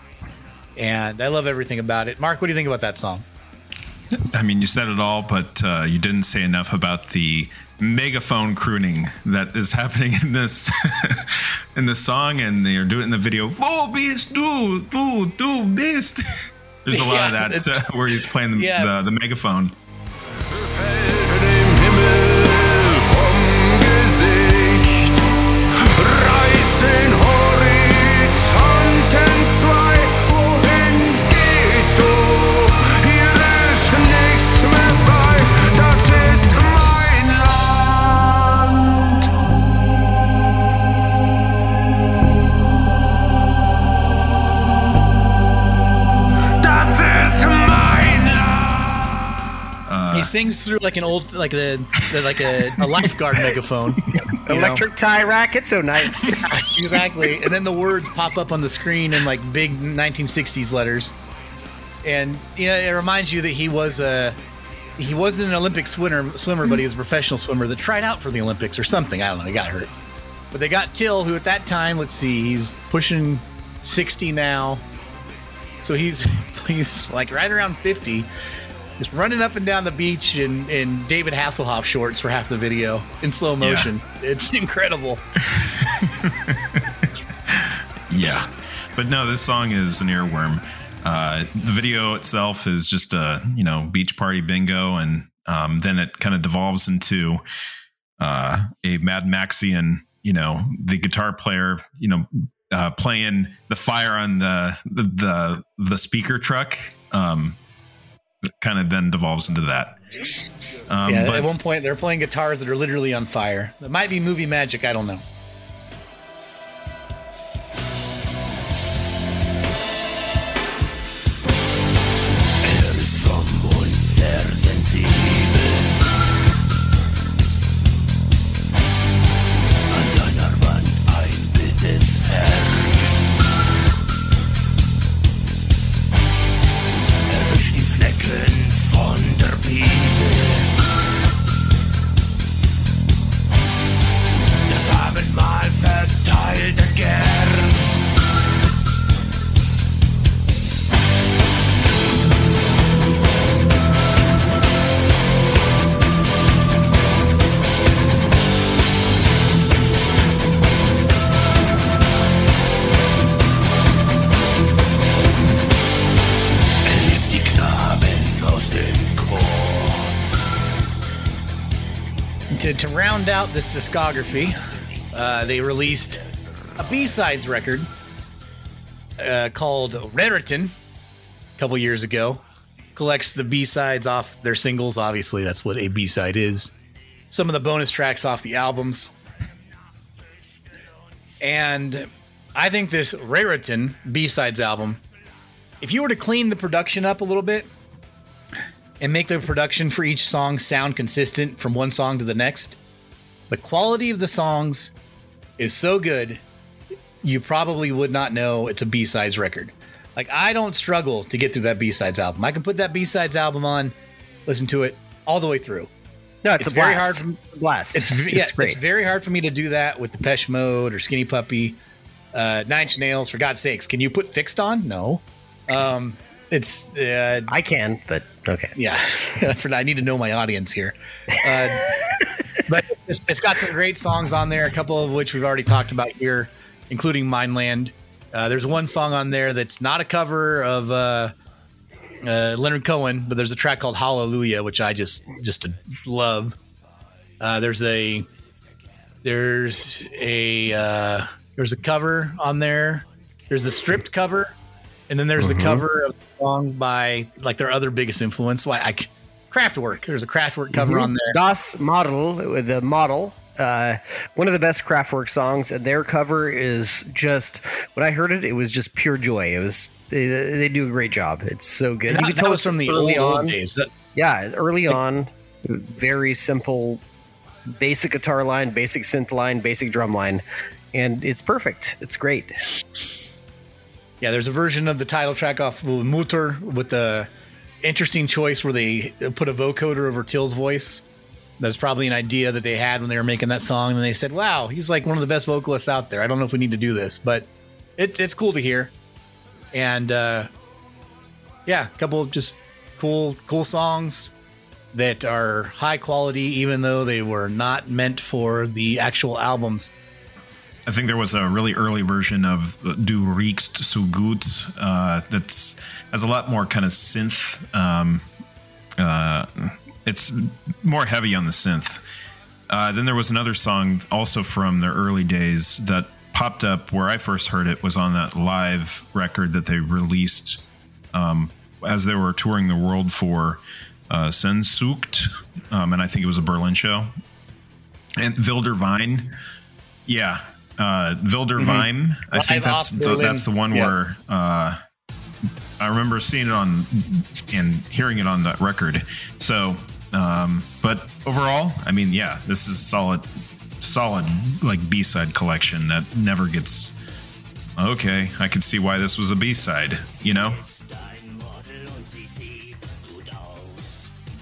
And I love everything about it. Mark, what do you think about that song? I mean, you said it all, but uh, you didn't say enough about the megaphone crooning that is happening in this in the song, and they're doing it in the video. Oh, beast, do, do, do, beast. There's a lot Yeah, of that uh, where he's playing the, Yeah. the, the megaphone. dem sings through like an old, like a, like a, a lifeguard megaphone. you know? Electric tie racket, so nice. exactly. And then the words pop up on the screen in like big 1960s letters. And you know, it reminds you that he was a he wasn't an Olympic swimmer, swimmer, but he was a professional swimmer that tried out for the Olympics or something. I don't know. He got hurt. But they got Till, who at that time, let's see, he's pushing 60 now. So he's he's like right around 50. Just running up and down the beach in, in David Hasselhoff shorts for half the video in slow motion. It's incredible. Yeah, but no, this song is an earworm. Uh, the video itself is just a you know beach party bingo, and um, then it kind of devolves into uh, a Mad Maxian, you know, the guitar player, you know, uh, playing the fire on the the the, the speaker truck. Um, kind of then devolves into that. Um, yeah, but at one point they're playing guitars that are literally on fire. It might be movie magic. I don't know. Out this discography, uh, they released a B-sides record uh, called Raritäten a couple years ago. Collects the B-sides off their singles. Obviously, that's what a B-side is. Some of the bonus tracks off the albums. And I think this Raritäten B-sides album, if you were to clean the production up a little bit, and make the production for each song sound consistent from one song to the next. The quality of the songs is so good. you probably would not know it's a B-sides record. Like I don't struggle to get through that B-sides album. I can put that B-sides album on, listen to it all the way through. No, it's, It's a very blast. hard blast. It's, It's, v- yeah, great. it's very hard for me to do that with Depeche Mode or Skinny Puppy, uh, Nine Inch Nails. For God's sakes, can you put Fixed on? No. Um, it's uh, I can, but okay. yeah. for I need to know my audience here. Uh, but it's, it's got some great songs on there. A couple of which we've already talked about here, including Mein Land. Uh, there's one song on there that's not a cover of uh, uh, Leonard Cohen, but there's a track called Hallelujah, which I just just love. Uh, there's a there's a uh, there's a cover on there. There's the stripped cover, and then there's Mhm. the cover of the song by like their other biggest influence. Why I Kraftwerk. There's a Kraftwerk cover Mhm. on there. Das Model, the model, uh, one of the best Kraftwerk songs, and their cover is just. When I heard it, it was just pure joy. It was they, they do a great job. It's so good. That- you can tell it's from the early old, old on. days. That- yeah, early on, very simple, basic guitar line, basic synth line, basic drum line, and it's perfect. It's great. Yeah, there's a version of the title track off of Mutter with the interesting choice where they put a vocoder over Till's voice. That's probably an idea that they had when they were making that song, and they said, "Wow, he's like one of the best vocalists out there." I don't know if we need to do this, but it's it's cool to hear. And uh, yeah, a couple of just cool cool songs that are high quality, even though they were not meant for the actual albums. I think there was a really early version of Du riechst so gut uh, that's has a lot more kind of synth. Um, uh, it's more heavy on the synth. Uh, then there was another song also from their early days that popped up where I first heard it was on that live record that they released um, as they were touring the world for uh, Sehnsucht, um, and I think it was a Berlin show. And Wilder Wein, yeah, uh, Wilder Wein. I Live think that's the, Berlin. that's the one Yeah. where uh, I remember seeing it on and hearing it on that record. So, um, but overall, I mean, yeah, this is solid, solid like B side collection that never gets. Okay, I can see why this was a B side. You know,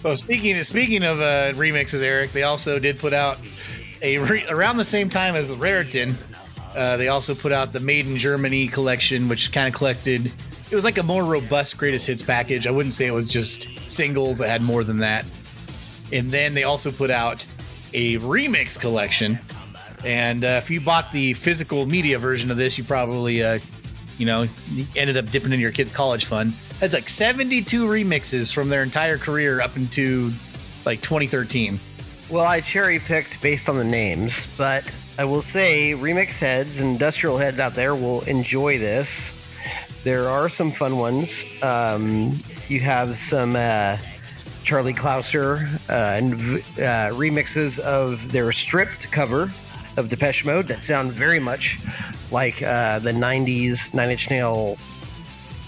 Well, speaking speaking of uh, remixes, Eric, they also did put out a re- around the same time as Raritäten. Uh, they also put out the Made in Germany collection, which kind of collected. It was like a more robust greatest hits package. I wouldn't say it was just singles. It had more than that. And then they also put out a remix collection. And uh, if you bought the physical media version of this, you probably, uh, you know, ended up dipping in your kid's college fund. That's like 72 remixes from their entire career up into like 2013. Well, I cherry picked based on the names, but I will say remix heads and industrial heads out there will enjoy this. There are some fun ones. Um, you have some uh, Charlie Clouser uh, and uh, remixes of their stripped cover of Depeche Mode that sound very much like uh, the 90s Nine Inch Nail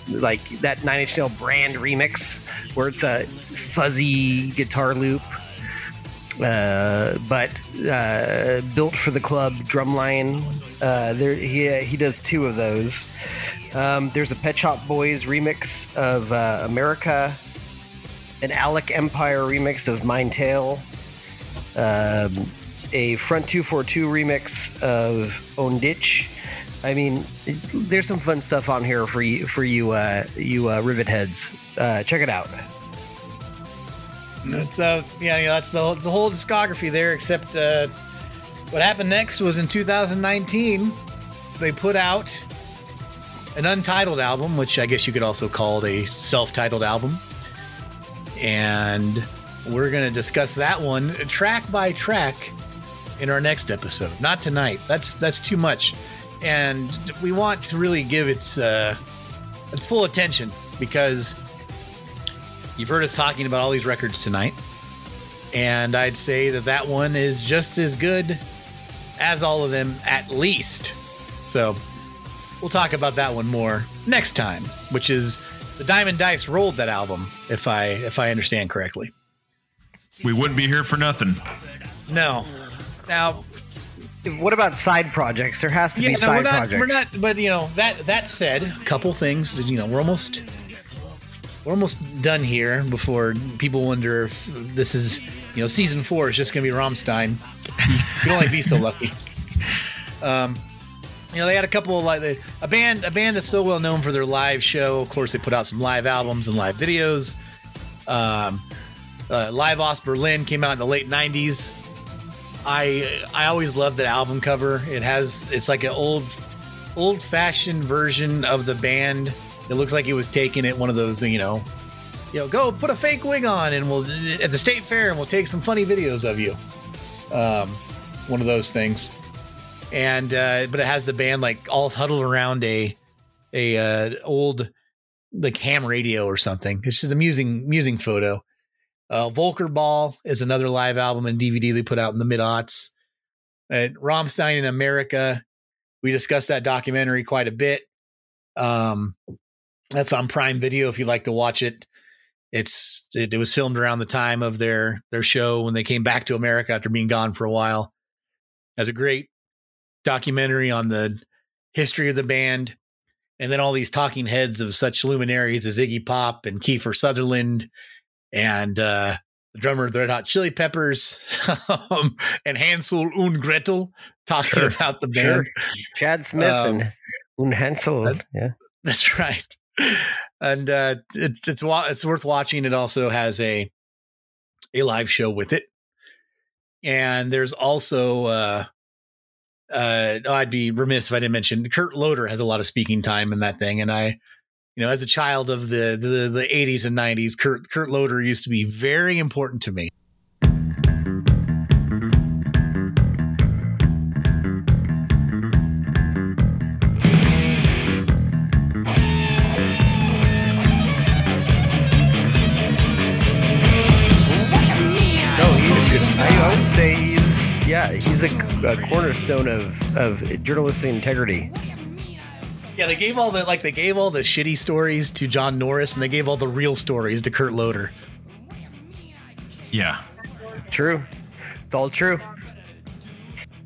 like that Nine Inch Nail brand remix where it's a fuzzy guitar loop uh, but uh, built for the club drumline. Uh, there, he he does two of those. Um, there's a Pet Shop Boys remix of uh, America, an Alec Empire remix of Mein Teil, um, a Front 242 remix of Ohne dich. I mean, there's some fun stuff on here for you for you uh, you uh, rivet heads. Uh, check it out. That's uh, yeah, that's the whole, the whole discography there. Except uh, what happened next was in 2019, they put out an untitled album, which I guess you could also call a self-titled album, and we're gonna discuss that one track by track in our next episode. Not tonight. That's that's too much, and we want to really give its uh, its full attention because You've heard us talking about all these records tonight, and I'd say that that one is just as good as all of them, at least. So we'll talk about that one more next time, which is the Diamond Dice rolled that album, if I if I understand correctly. we wouldn't be here for nothing. No. Now, What about side projects? There has to be no, side we're not, projects. We're not, but you know that that said, a couple things. that, You know, we're almost we're almost done here before people wonder if this is you know season four is just going to be Rammstein. you can only be so lucky. Um, you know, they had a couple of like a band a band that's so well known for their live show. Of course, they put out some live albums and live videos. Um, uh, live aus Berlin came out in the late '90s. I I always loved that album cover. It has it's like an old old fashioned version of the band. It looks like it was taken at one of those, you know, you know, go put a fake wig on and we'll at the state fair and we'll take some funny videos of you. Um, one of those things. And uh, but it has the band like all huddled around a a uh, old like ham radio or something. It's just amusing amusing photo. Uh, Völkerball is another live album and DVD they put out in the mid aughts. Uh, Rammstein in America, we discussed that documentary quite a bit. Um, that's on Prime Video if you'd like to watch it. It's it, it was filmed around the time of their their show when they came back to America after being gone for a while. Has a great documentary on the history of the band, and then all these talking heads of such luminaries as Iggy Pop and Kiefer Sutherland and uh, the drummer of the Red Hot Chili Peppers um, and Hansel und Gretel talking Sure, about the sure. band. Chad Smith Um, and Un Hansel. that- yeah. That's right. And uh, it's it's it's worth watching. It also has a a live show with it, and there's also uh, uh, oh, I'd be remiss if I didn't mention Kurt Loder has a lot of speaking time in that thing, and I. You know, as a child of the, the the 80s and 90s, Kurt Kurt Loder used to be very important to me. Yeah, he's a, a cornerstone of of journalistic integrity. Yeah, they gave all the like they gave all the shitty stories to John Norris, and they gave all the real stories to Kurt Loder. Yeah. True. It's all true.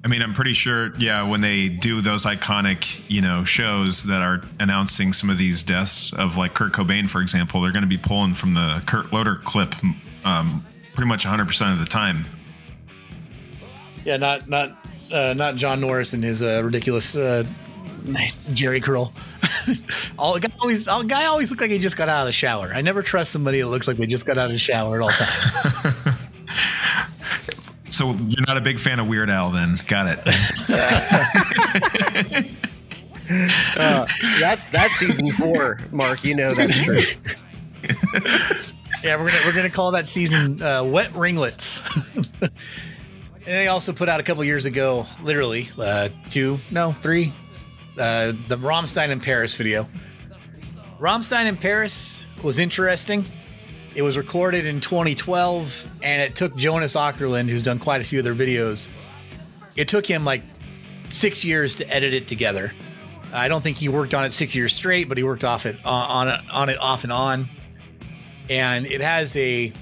I mean, I'm pretty sure, yeah, when they do those iconic, you know, shows that are announcing some of these deaths of like Kurt Cobain, for example, they're going to be pulling from the Kurt Loder clip um, pretty much 100% of the time. Yeah, not not uh, not John Norris and his uh, ridiculous uh, Jerry curl. all guy always all guy always looked like he just got out of the shower. I never trust somebody that looks like they just got out of the shower at all times. So you're not a big fan of Weird Al, then? Got it. Uh, that's that's season four, Mark. You know that's true. yeah, we're gonna we're gonna call that season uh, "Wet Ringlets." And they also put out a couple years ago, literally uh, two, no, three, uh, the Rammstein in Paris video. Rammstein in Paris was interesting. It was recorded in 2012, and it took Jonas Åkerlund, who's done quite a few of their videos. It took him like six years to edit it together. I don't think he worked on it six years straight, but he worked off it on on on it off and on and it has a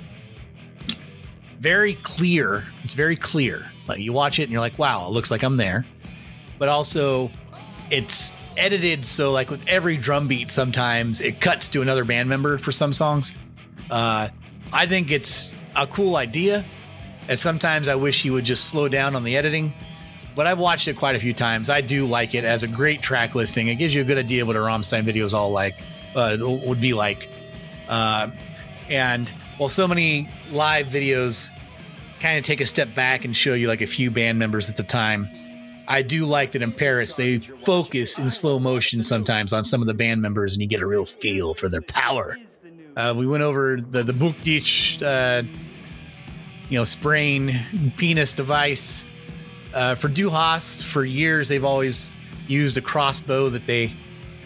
very clear it's very clear like you watch it and you're like wow it looks like i'm there but also it's edited so like with every drum beat sometimes it cuts to another band member for some songs uh i think it's a cool idea and sometimes i wish he would just slow down on the editing but I've watched it quite a few times. I do like it as a great track listing. It gives you a good idea of what a Rammstein video is all like, uh, would be like. Uh, and while so many live videos kind of take a step back and show you like a few band members at the time, I do like that in Paris they focus in slow motion sometimes on some of the band members and you get a real feel for their power. Uh, we went over the the Bück dich, uh, you know, sprain penis device. Uh, for Du hast, for years they've always used a crossbow that they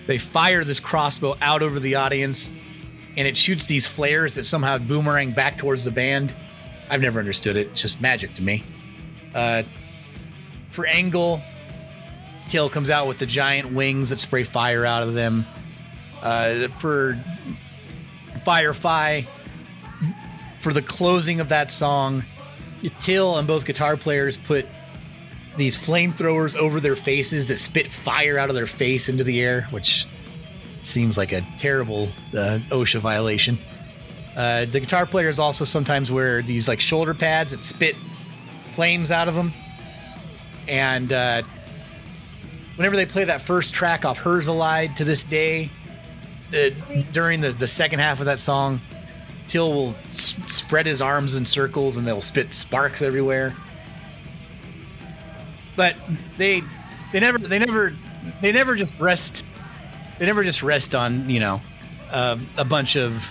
they fire this crossbow out over the audience, and it shoots these flares that somehow boomerang back towards the band. I've never understood it; it's just magic to me. Uh, for Engel, Till comes out with the giant wings that spray fire out of them. Uh, for Feuer frei, for the closing of that song, Till and both guitar players put these flamethrowers over their faces that spit fire out of their face into the air, which seems like a terrible uh, OSHA violation. Uh, the guitar players also sometimes wear these like shoulder pads that spit flames out of them. And uh, whenever they play that first track off Herzeleid to this day, uh, during the, the second half of that song, Till will s- spread his arms in circles and they'll spit sparks everywhere. But they they never they never they never just rest they never just rest on you know uh, a bunch of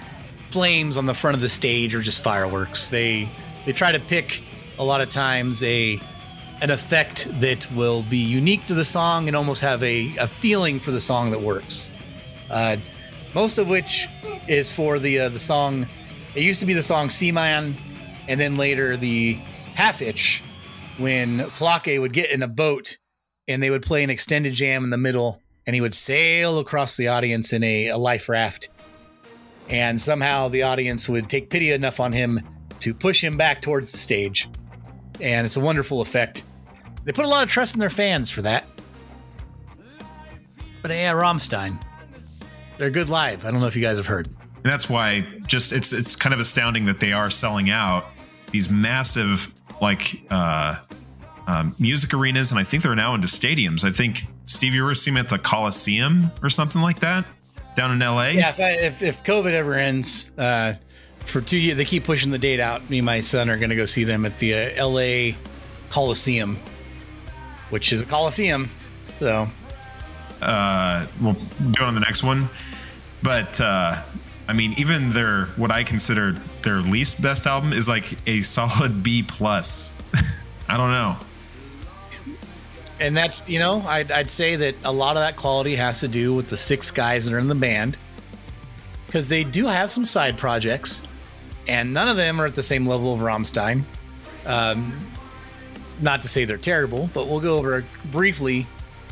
flames on the front of the stage or just fireworks. They they try to pick a lot of times a an effect that will be unique to the song and almost have a, a feeling for the song that works. Uh, most of which is for the uh, the song. It used to be the song "Seemann," and then later the Haifisch, when Flake would get in a boat and they would play an extended jam in the middle, and he would sail across the audience in a, a life raft. And somehow the audience would take pity enough on him to push him back towards the stage. And it's a wonderful effect. They put a lot of trust in their fans for that. But yeah, Rammstein. They're good live. I don't know if you guys have heard. And that's why just it's it's kind of astounding that they are selling out these massive like uh um, music arenas and I think they're now into stadiums. I think Steve, you were seeing them at the Coliseum or something like that down in LA? Yeah, if, I, if, if COVID ever ends, uh, for two years, they keep pushing the date out. Me and my son are going to go see them at the uh, LA Coliseum, which is a Coliseum. So, uh, we'll do it on the next one. But uh, I mean, even their what I consider their least best album is like a solid B plus. I don't know. And that's, you know, I'd, I'd say that a lot of that quality has to do with the six guys that are in the band because they do have some side projects, and none of them are at the same level of Rammstein. Um, not to say they're terrible, but we'll go over briefly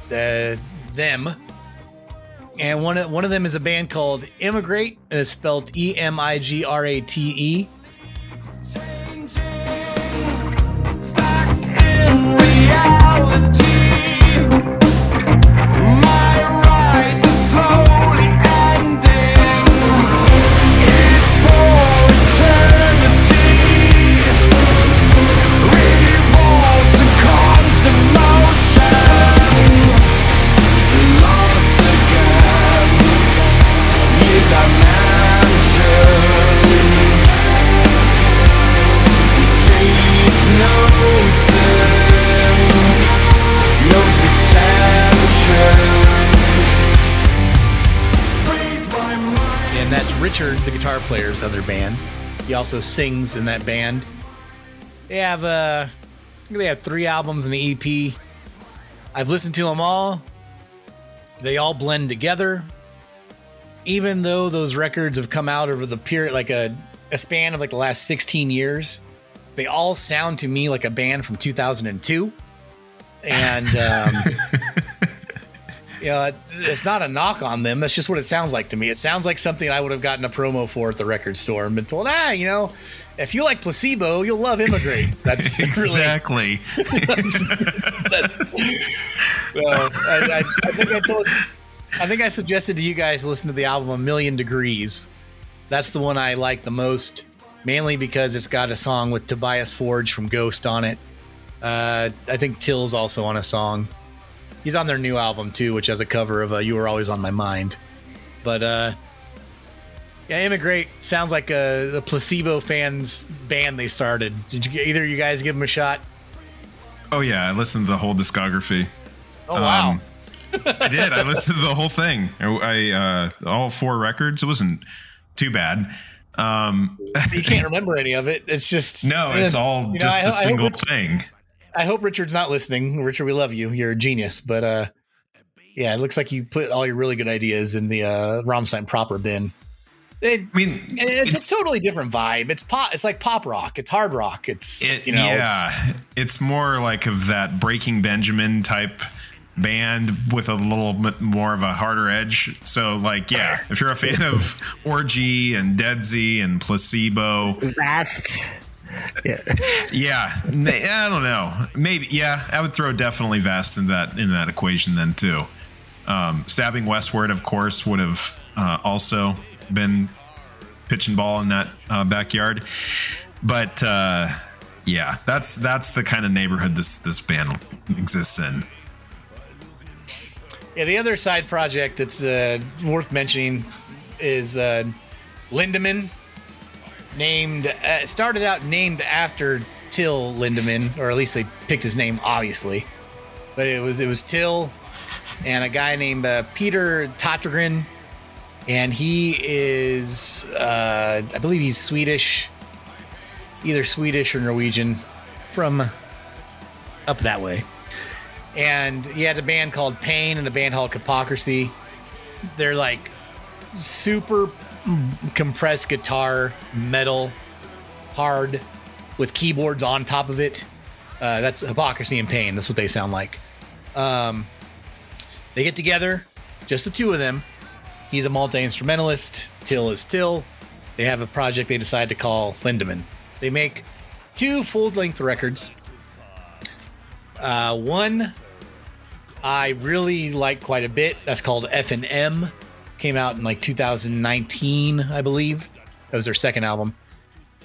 the them. And one of, one of them is a band called Emigrate, and it's spelled E M I G R A T E. that's Richard, the guitar player's other band. He also sings in that band. They have uh, they have three albums and an EP. I've listened to them all. They all blend together. Even though those records have come out over the period, like a, a span of like the last 16 years, they all sound to me like a band from 2002. And um, you know, it's not a knock on them. That's just what it sounds like to me. It sounds like something I would have gotten a promo for at the record store and been told, ah, you know, if you like placebo, you'll love Emigrate. That's exactly. that's, well, I, I, I think I told, I think I suggested to you guys listen to the album A Million Degrees. That's the one I like the most, mainly because it's got a song with Tobias Forge from Ghost on it. Uh, I think Till's also on a song. He's on their new album too, which has a cover of uh, "You Were Always on My Mind." But uh, yeah, Emigrate sounds like a, the placebo fans band they started. Did you either of you guys give them a shot? Oh yeah, I listened to the whole discography. Oh wow. Um, I did. I listened to the whole thing. I, I uh, all four records. It wasn't too bad. Um, you can't remember any of it. It's just no, it's all you know, just I- a single thing. I hope Richard's not listening. Richard, we love you. You're a genius. But uh, yeah, it looks like you put all your really good ideas in the uh, Rammstein proper bin. It, I mean, it's, a totally different vibe. It's pop. It's like pop rock. It's hard rock. It's It, you know. yeah, It's, it's, more like of that Breaking Benjamin type band with a little bit more of a harder edge. So, like, yeah, if you're a fan of Orgy and Deadsy and Placebo, Vast. Yeah. Yeah, n- I don't know. Maybe yeah, I would throw definitely Vast in that in that equation then too. Um, stabbing westward, of course, would have uh, also been pitching ball in that uh, backyard. But uh, yeah, that's that's the kind of neighborhood this this band exists in. Yeah, the other side project that's uh, worth mentioning is uh, Lindemann, named uh, started out named after Till Lindemann, or at least they picked his name, obviously. But it was it was Till and a guy named uh, Peter Tägtgren, and he is uh, I believe he's Swedish, either Swedish or Norwegian, from up that way and he has a band called Pain and a band called Hypocrisy. They're like super compressed guitar, metal, hard, with keyboards on top of it. Uh, that's Hypocrisy and Pain. That's what they sound like. Um, they get together, just the two of them. He's a multi instrumentalist. Till is Till. They have a project they decide to call Lindemann. They make two full length records. Uh, one I really like quite a bit. That's called F and M. Came out in like 2019, I believe. That was their second album.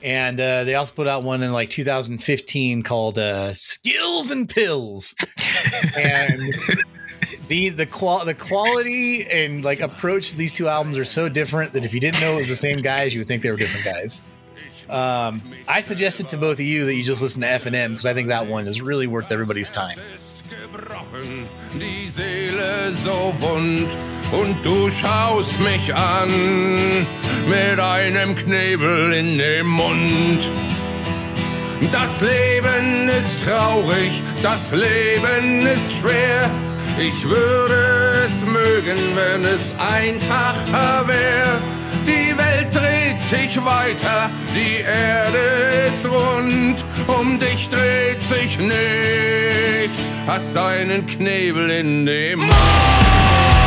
And uh, they also put out one in like 2015 called uh, Skills and Pills. and the the qual the quality and like approach to these two albums are so different that if you didn't know it was the same guys, you would think they were different guys. Um, I suggested to both of you that you just listen to F and M because I think that one is really worth everybody's time. Die Seele so wund und du schaust mich an mit einem Knebel in dem Mund. Das Leben ist traurig, das Leben ist schwer. Ich würde es mögen, wenn es einfacher wäre. Die Welt dreht sich weiter, die Erde ist rund, um dich dreht sich nichts, hast einen Knebel in dem Mund.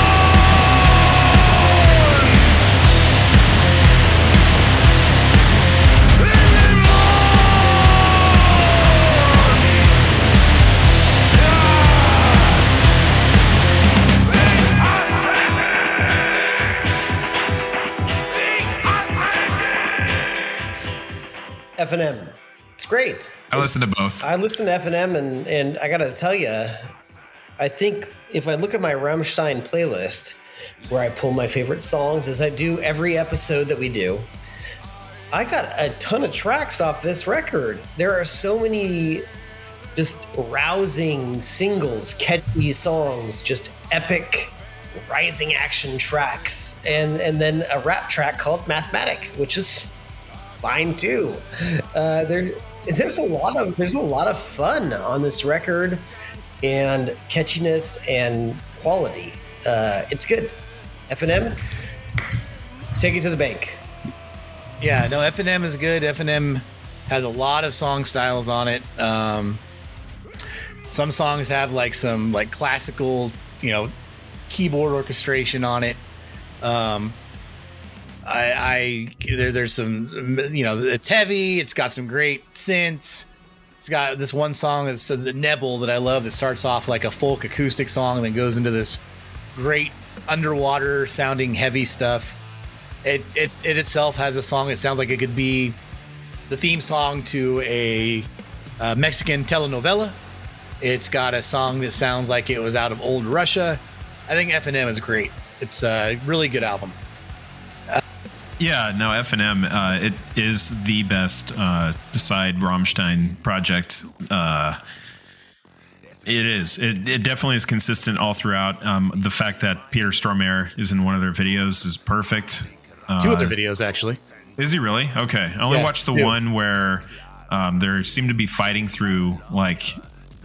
F and M. It's great. I listen to both. I listen to F and M, and and I gotta tell you, I think if I look at my Rammstein playlist, where I pull my favorite songs, as I do every episode that we do, I got a ton of tracks off this record. There are so many just rousing singles, catchy songs, just epic rising action tracks, and and then a rap track called Mathematik, which is fine too. Uh, there, there's a lot of there's a lot of fun on this record, and catchiness and quality. Uh, it's good. F and M, take it to the bank. Yeah, no, F and M is good. F and M has a lot of song styles on it. Um, some songs have like some like classical, you know, keyboard orchestration on it. Um, I, I there, there's some, you know, it's heavy. It's got some great synths. It's got this one song that's the Knebel that I love that starts off like a folk acoustic song and then goes into this great underwater sounding heavy stuff. It, it it itself has a song It sounds like it could be the theme song to a, uh Mexican telenovela. It's got a song that sounds like it was out of old Russia. I think F and M is great. It's a really good album. Yeah, no, F and M. Uh, it is the best uh, side Rammstein project. Uh, it is. It, it definitely is consistent all throughout. Um, the fact that Peter Stormare is in one of their videos is perfect. Uh, Two other videos actually. Is he really? Okay, I only Yeah, watched the two. one where um, there seemed to be fighting through like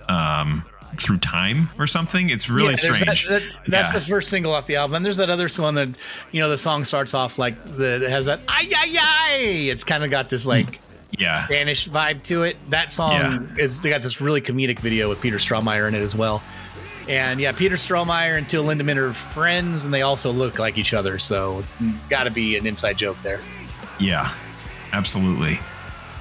um, through time or something. It's really Yeah, strange. That, that- that's Yeah. the first single off the album. And there's that other song that you know the song starts off like the it has that ay ay ay. It's kind of got this like yeah. Spanish vibe to it. That song Yeah. is they got this really comedic video with Peter Stormare in it as well. And yeah, Peter Stormare and Till Lindemann are friends, and they also look like each other. So got to be an inside joke there. Yeah, absolutely.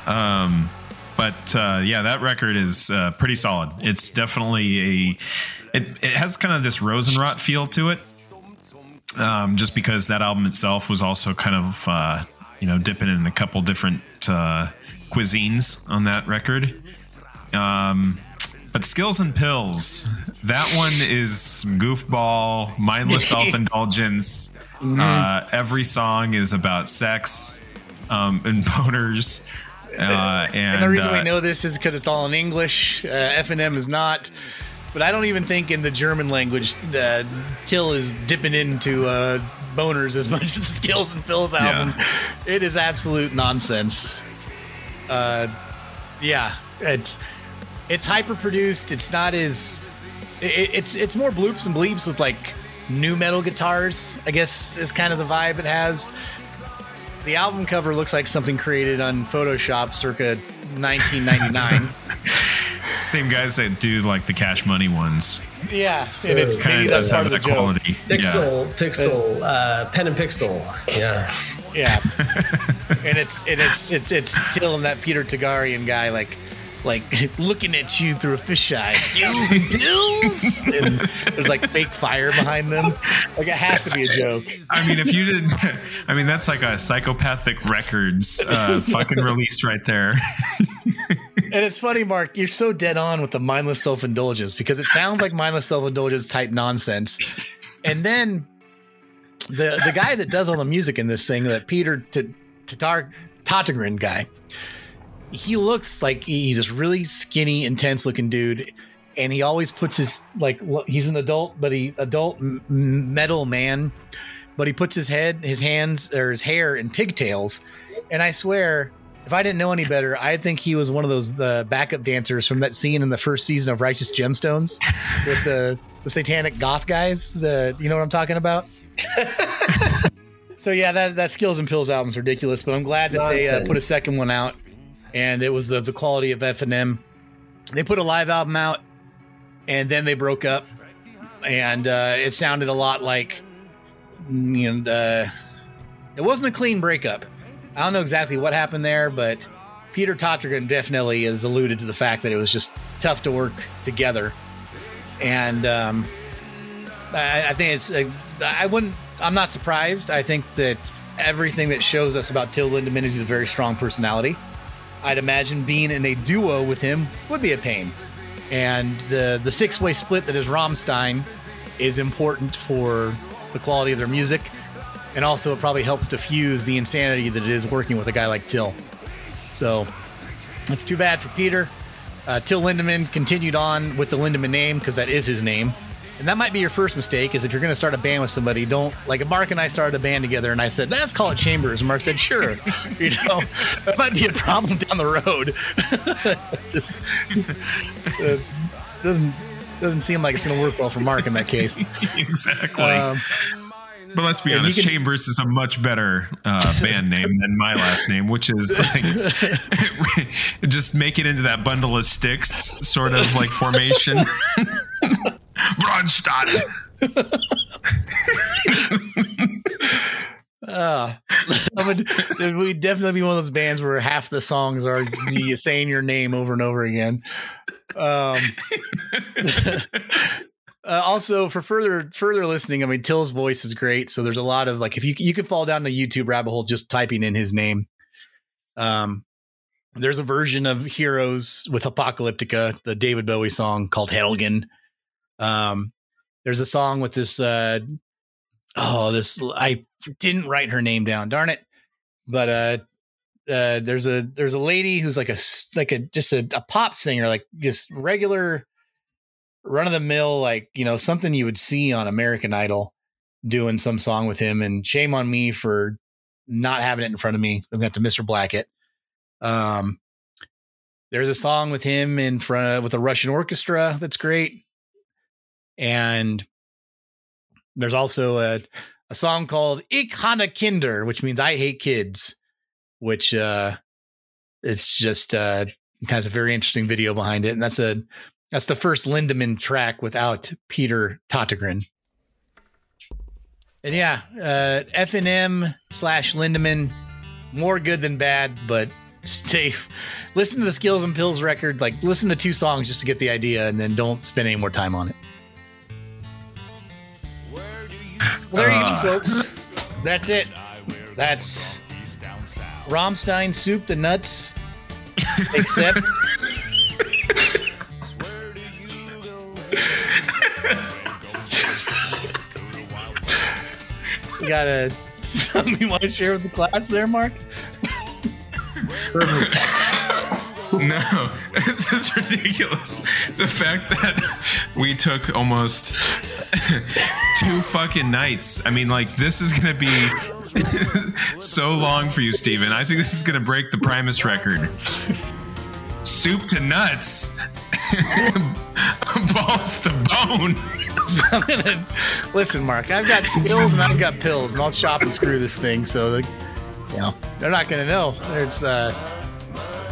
Um, but uh, yeah, that record is uh, pretty solid. It's definitely a. It, it has kind of this Rosenrot feel to it, um, just because that album itself was also kind of uh, you know dipping in a couple different uh, cuisines on that record. Um, but Skills and Pills, that one is goofball, mindless self indulgence. Uh, every song is about sex um, and boners. Uh, and, And the reason uh, we know this is because it's all in English. Uh, F and M is not. But I don't even think in the German language, uh, Till is dipping into uh, boners as much as the Skills and Pills album. It is absolute nonsense. Uh, yeah, it's it's hyper produced. It's not as it, it's it's more bloops and bleeps with like new metal guitars. I guess is kind of the vibe it has. The album cover looks like something created on Photoshop circa 1999. same guys that do like the Cash Money ones. yeah, and it's Kind maybe of that's part of the that joke. quality. Pixel, pixel, uh, pen and pixel. Yeah. Yeah, and it's and it's it's it's Till and that Peter Tägtgren guy like like looking at you through a fisheye. Skills and pills, and there's like fake fire behind them. Like it has to be a joke. I mean, if you did, I mean, that's like a psychopathic records uh, fucking release right there. And it's funny, Mark, you're so dead on with the mindless self indulgence because it sounds like mindless self indulgence type nonsense. And then the the guy that does all the music in this thing, that Peter Tatar Tägtgren guy, he looks like he's this really skinny, intense looking dude. And he always puts his like, he's an adult, but he adult metal man, but he puts his head, his hands, or his hair in pigtails. And I swear, if I didn't know any better, I think he was one of those uh, backup dancers from that scene in the first season of Righteous Gemstones with the the satanic goth guys. The you know what I'm talking about. so yeah, that that Skills and Pills album's ridiculous, but I'm glad that they uh, put a second one out, and it was the the quality of F and M. They put a live album out, and then they broke up, and uh, it sounded a lot like, you know, it wasn't a clean breakup. I don't know exactly what happened there, but Peter Tägtgren definitely has alluded to the fact that it was just tough to work together, and um, I, I think it's. Uh, I wouldn't. I'm not surprised. I think that everything that shows us about Till Lindemann is he's a very strong personality. I'd imagine being in a duo with him would be a pain, and the the six way split that is Rammstein is important for the quality of their music, and also it probably helps diffuse the insanity that it is working with a guy like Till. So it's too bad for Peter. Uh, Till Lindemann continued on with the Lindemann name because that is his name. And that might be your first mistake is if you're going to start a band with somebody, don't like Mark and I started a band together and I said, let's call it Chambers. And Mark said, sure. you know, that might be a problem down the road. Just uh, doesn't, doesn't seem like it's going to work well for Mark in that case. exactly. Um, but let's be honest, can- Chambers is a much better uh, band name than my last name, which is like just make it into that bundle of sticks sort of like formation. Bronstadt. Uh, would, we'd definitely be one of those bands where half the songs are the saying your name over and over again. Um, uh, also, for further further listening, I mean, Till's voice is great. So there's a lot of like, if you you can fall down the YouTube rabbit hole just typing in his name. Um, there's a version of Heroes with Apocalyptica, the David Bowie song called Helden. Um, there's a song with this uh, oh this i didn't write her name down darn it. But uh uh there's a there's a lady who's like a like a just a, a pop singer like just regular run of the mill like you know something you would see on american idol doing some song with him. And shame on me for not having it in front of me. I'm going to mr blackett um there's a song with him in front of with a russian orchestra that's great and there's also a, a song called Ich hasse Kinder, which means I hate kids, which uh it's just uh has a very interesting video behind it. And that's a that's the first Lindemann track without Peter Tägtgren. And yeah, uh F and M slash Lindemann, more good than bad, but safe. Listen to the Skills and Pills record. Like, listen to two songs just to get the idea, and then don't spend any more time on it. Well, there you go, folks. That's it. That's Rammstein soup the nuts. Except. you got a something you want to share with the class there, Mark? No, it's just ridiculous. The fact that we took almost two fucking nights. I mean, like, this is going to be so long for you, Steven. I think this is going to break the Primus record. Soup to nuts. Balls to bone. Listen, Mark. I've got skills and I've got pills, and I'll chop and screw this thing. So, the, you know, they're not gonna know. It's uh,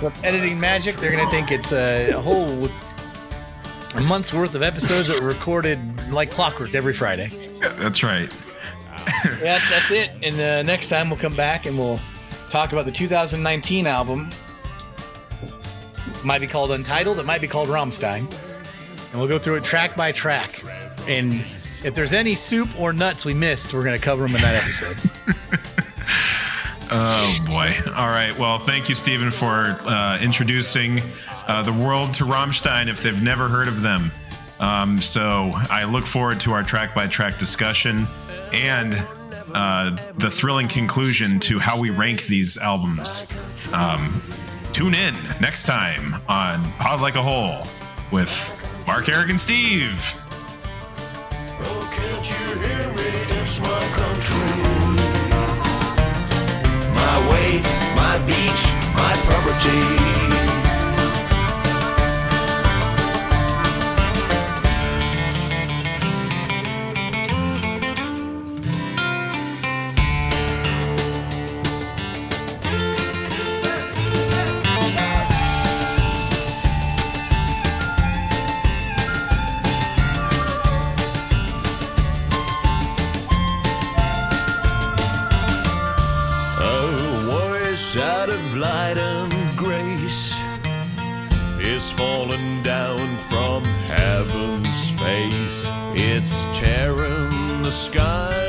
with editing magic. They're gonna think it's a, a whole month's worth of episodes that were recorded like clockwork every Friday. That's right. yeah, that's it. And uh, next time we'll come back and we'll talk about the 2019 album. It Might be called Untitled. It might be called Rammstein. And we'll go through it track by track. And if there's any soup or nuts we missed, we're going to cover them in that episode. Oh boy! All right. Well, thank you, Stephen, for uh, introducing uh, the world to Rammstein if they've never heard of them. Um, so I look forward to our track-by-track discussion and uh, the thrilling conclusion to how we rank these albums. Um, tune in next time on Pod Like a Hole with Mark, Eric, and Steve. Can't my wave, my beach, my property. Tearing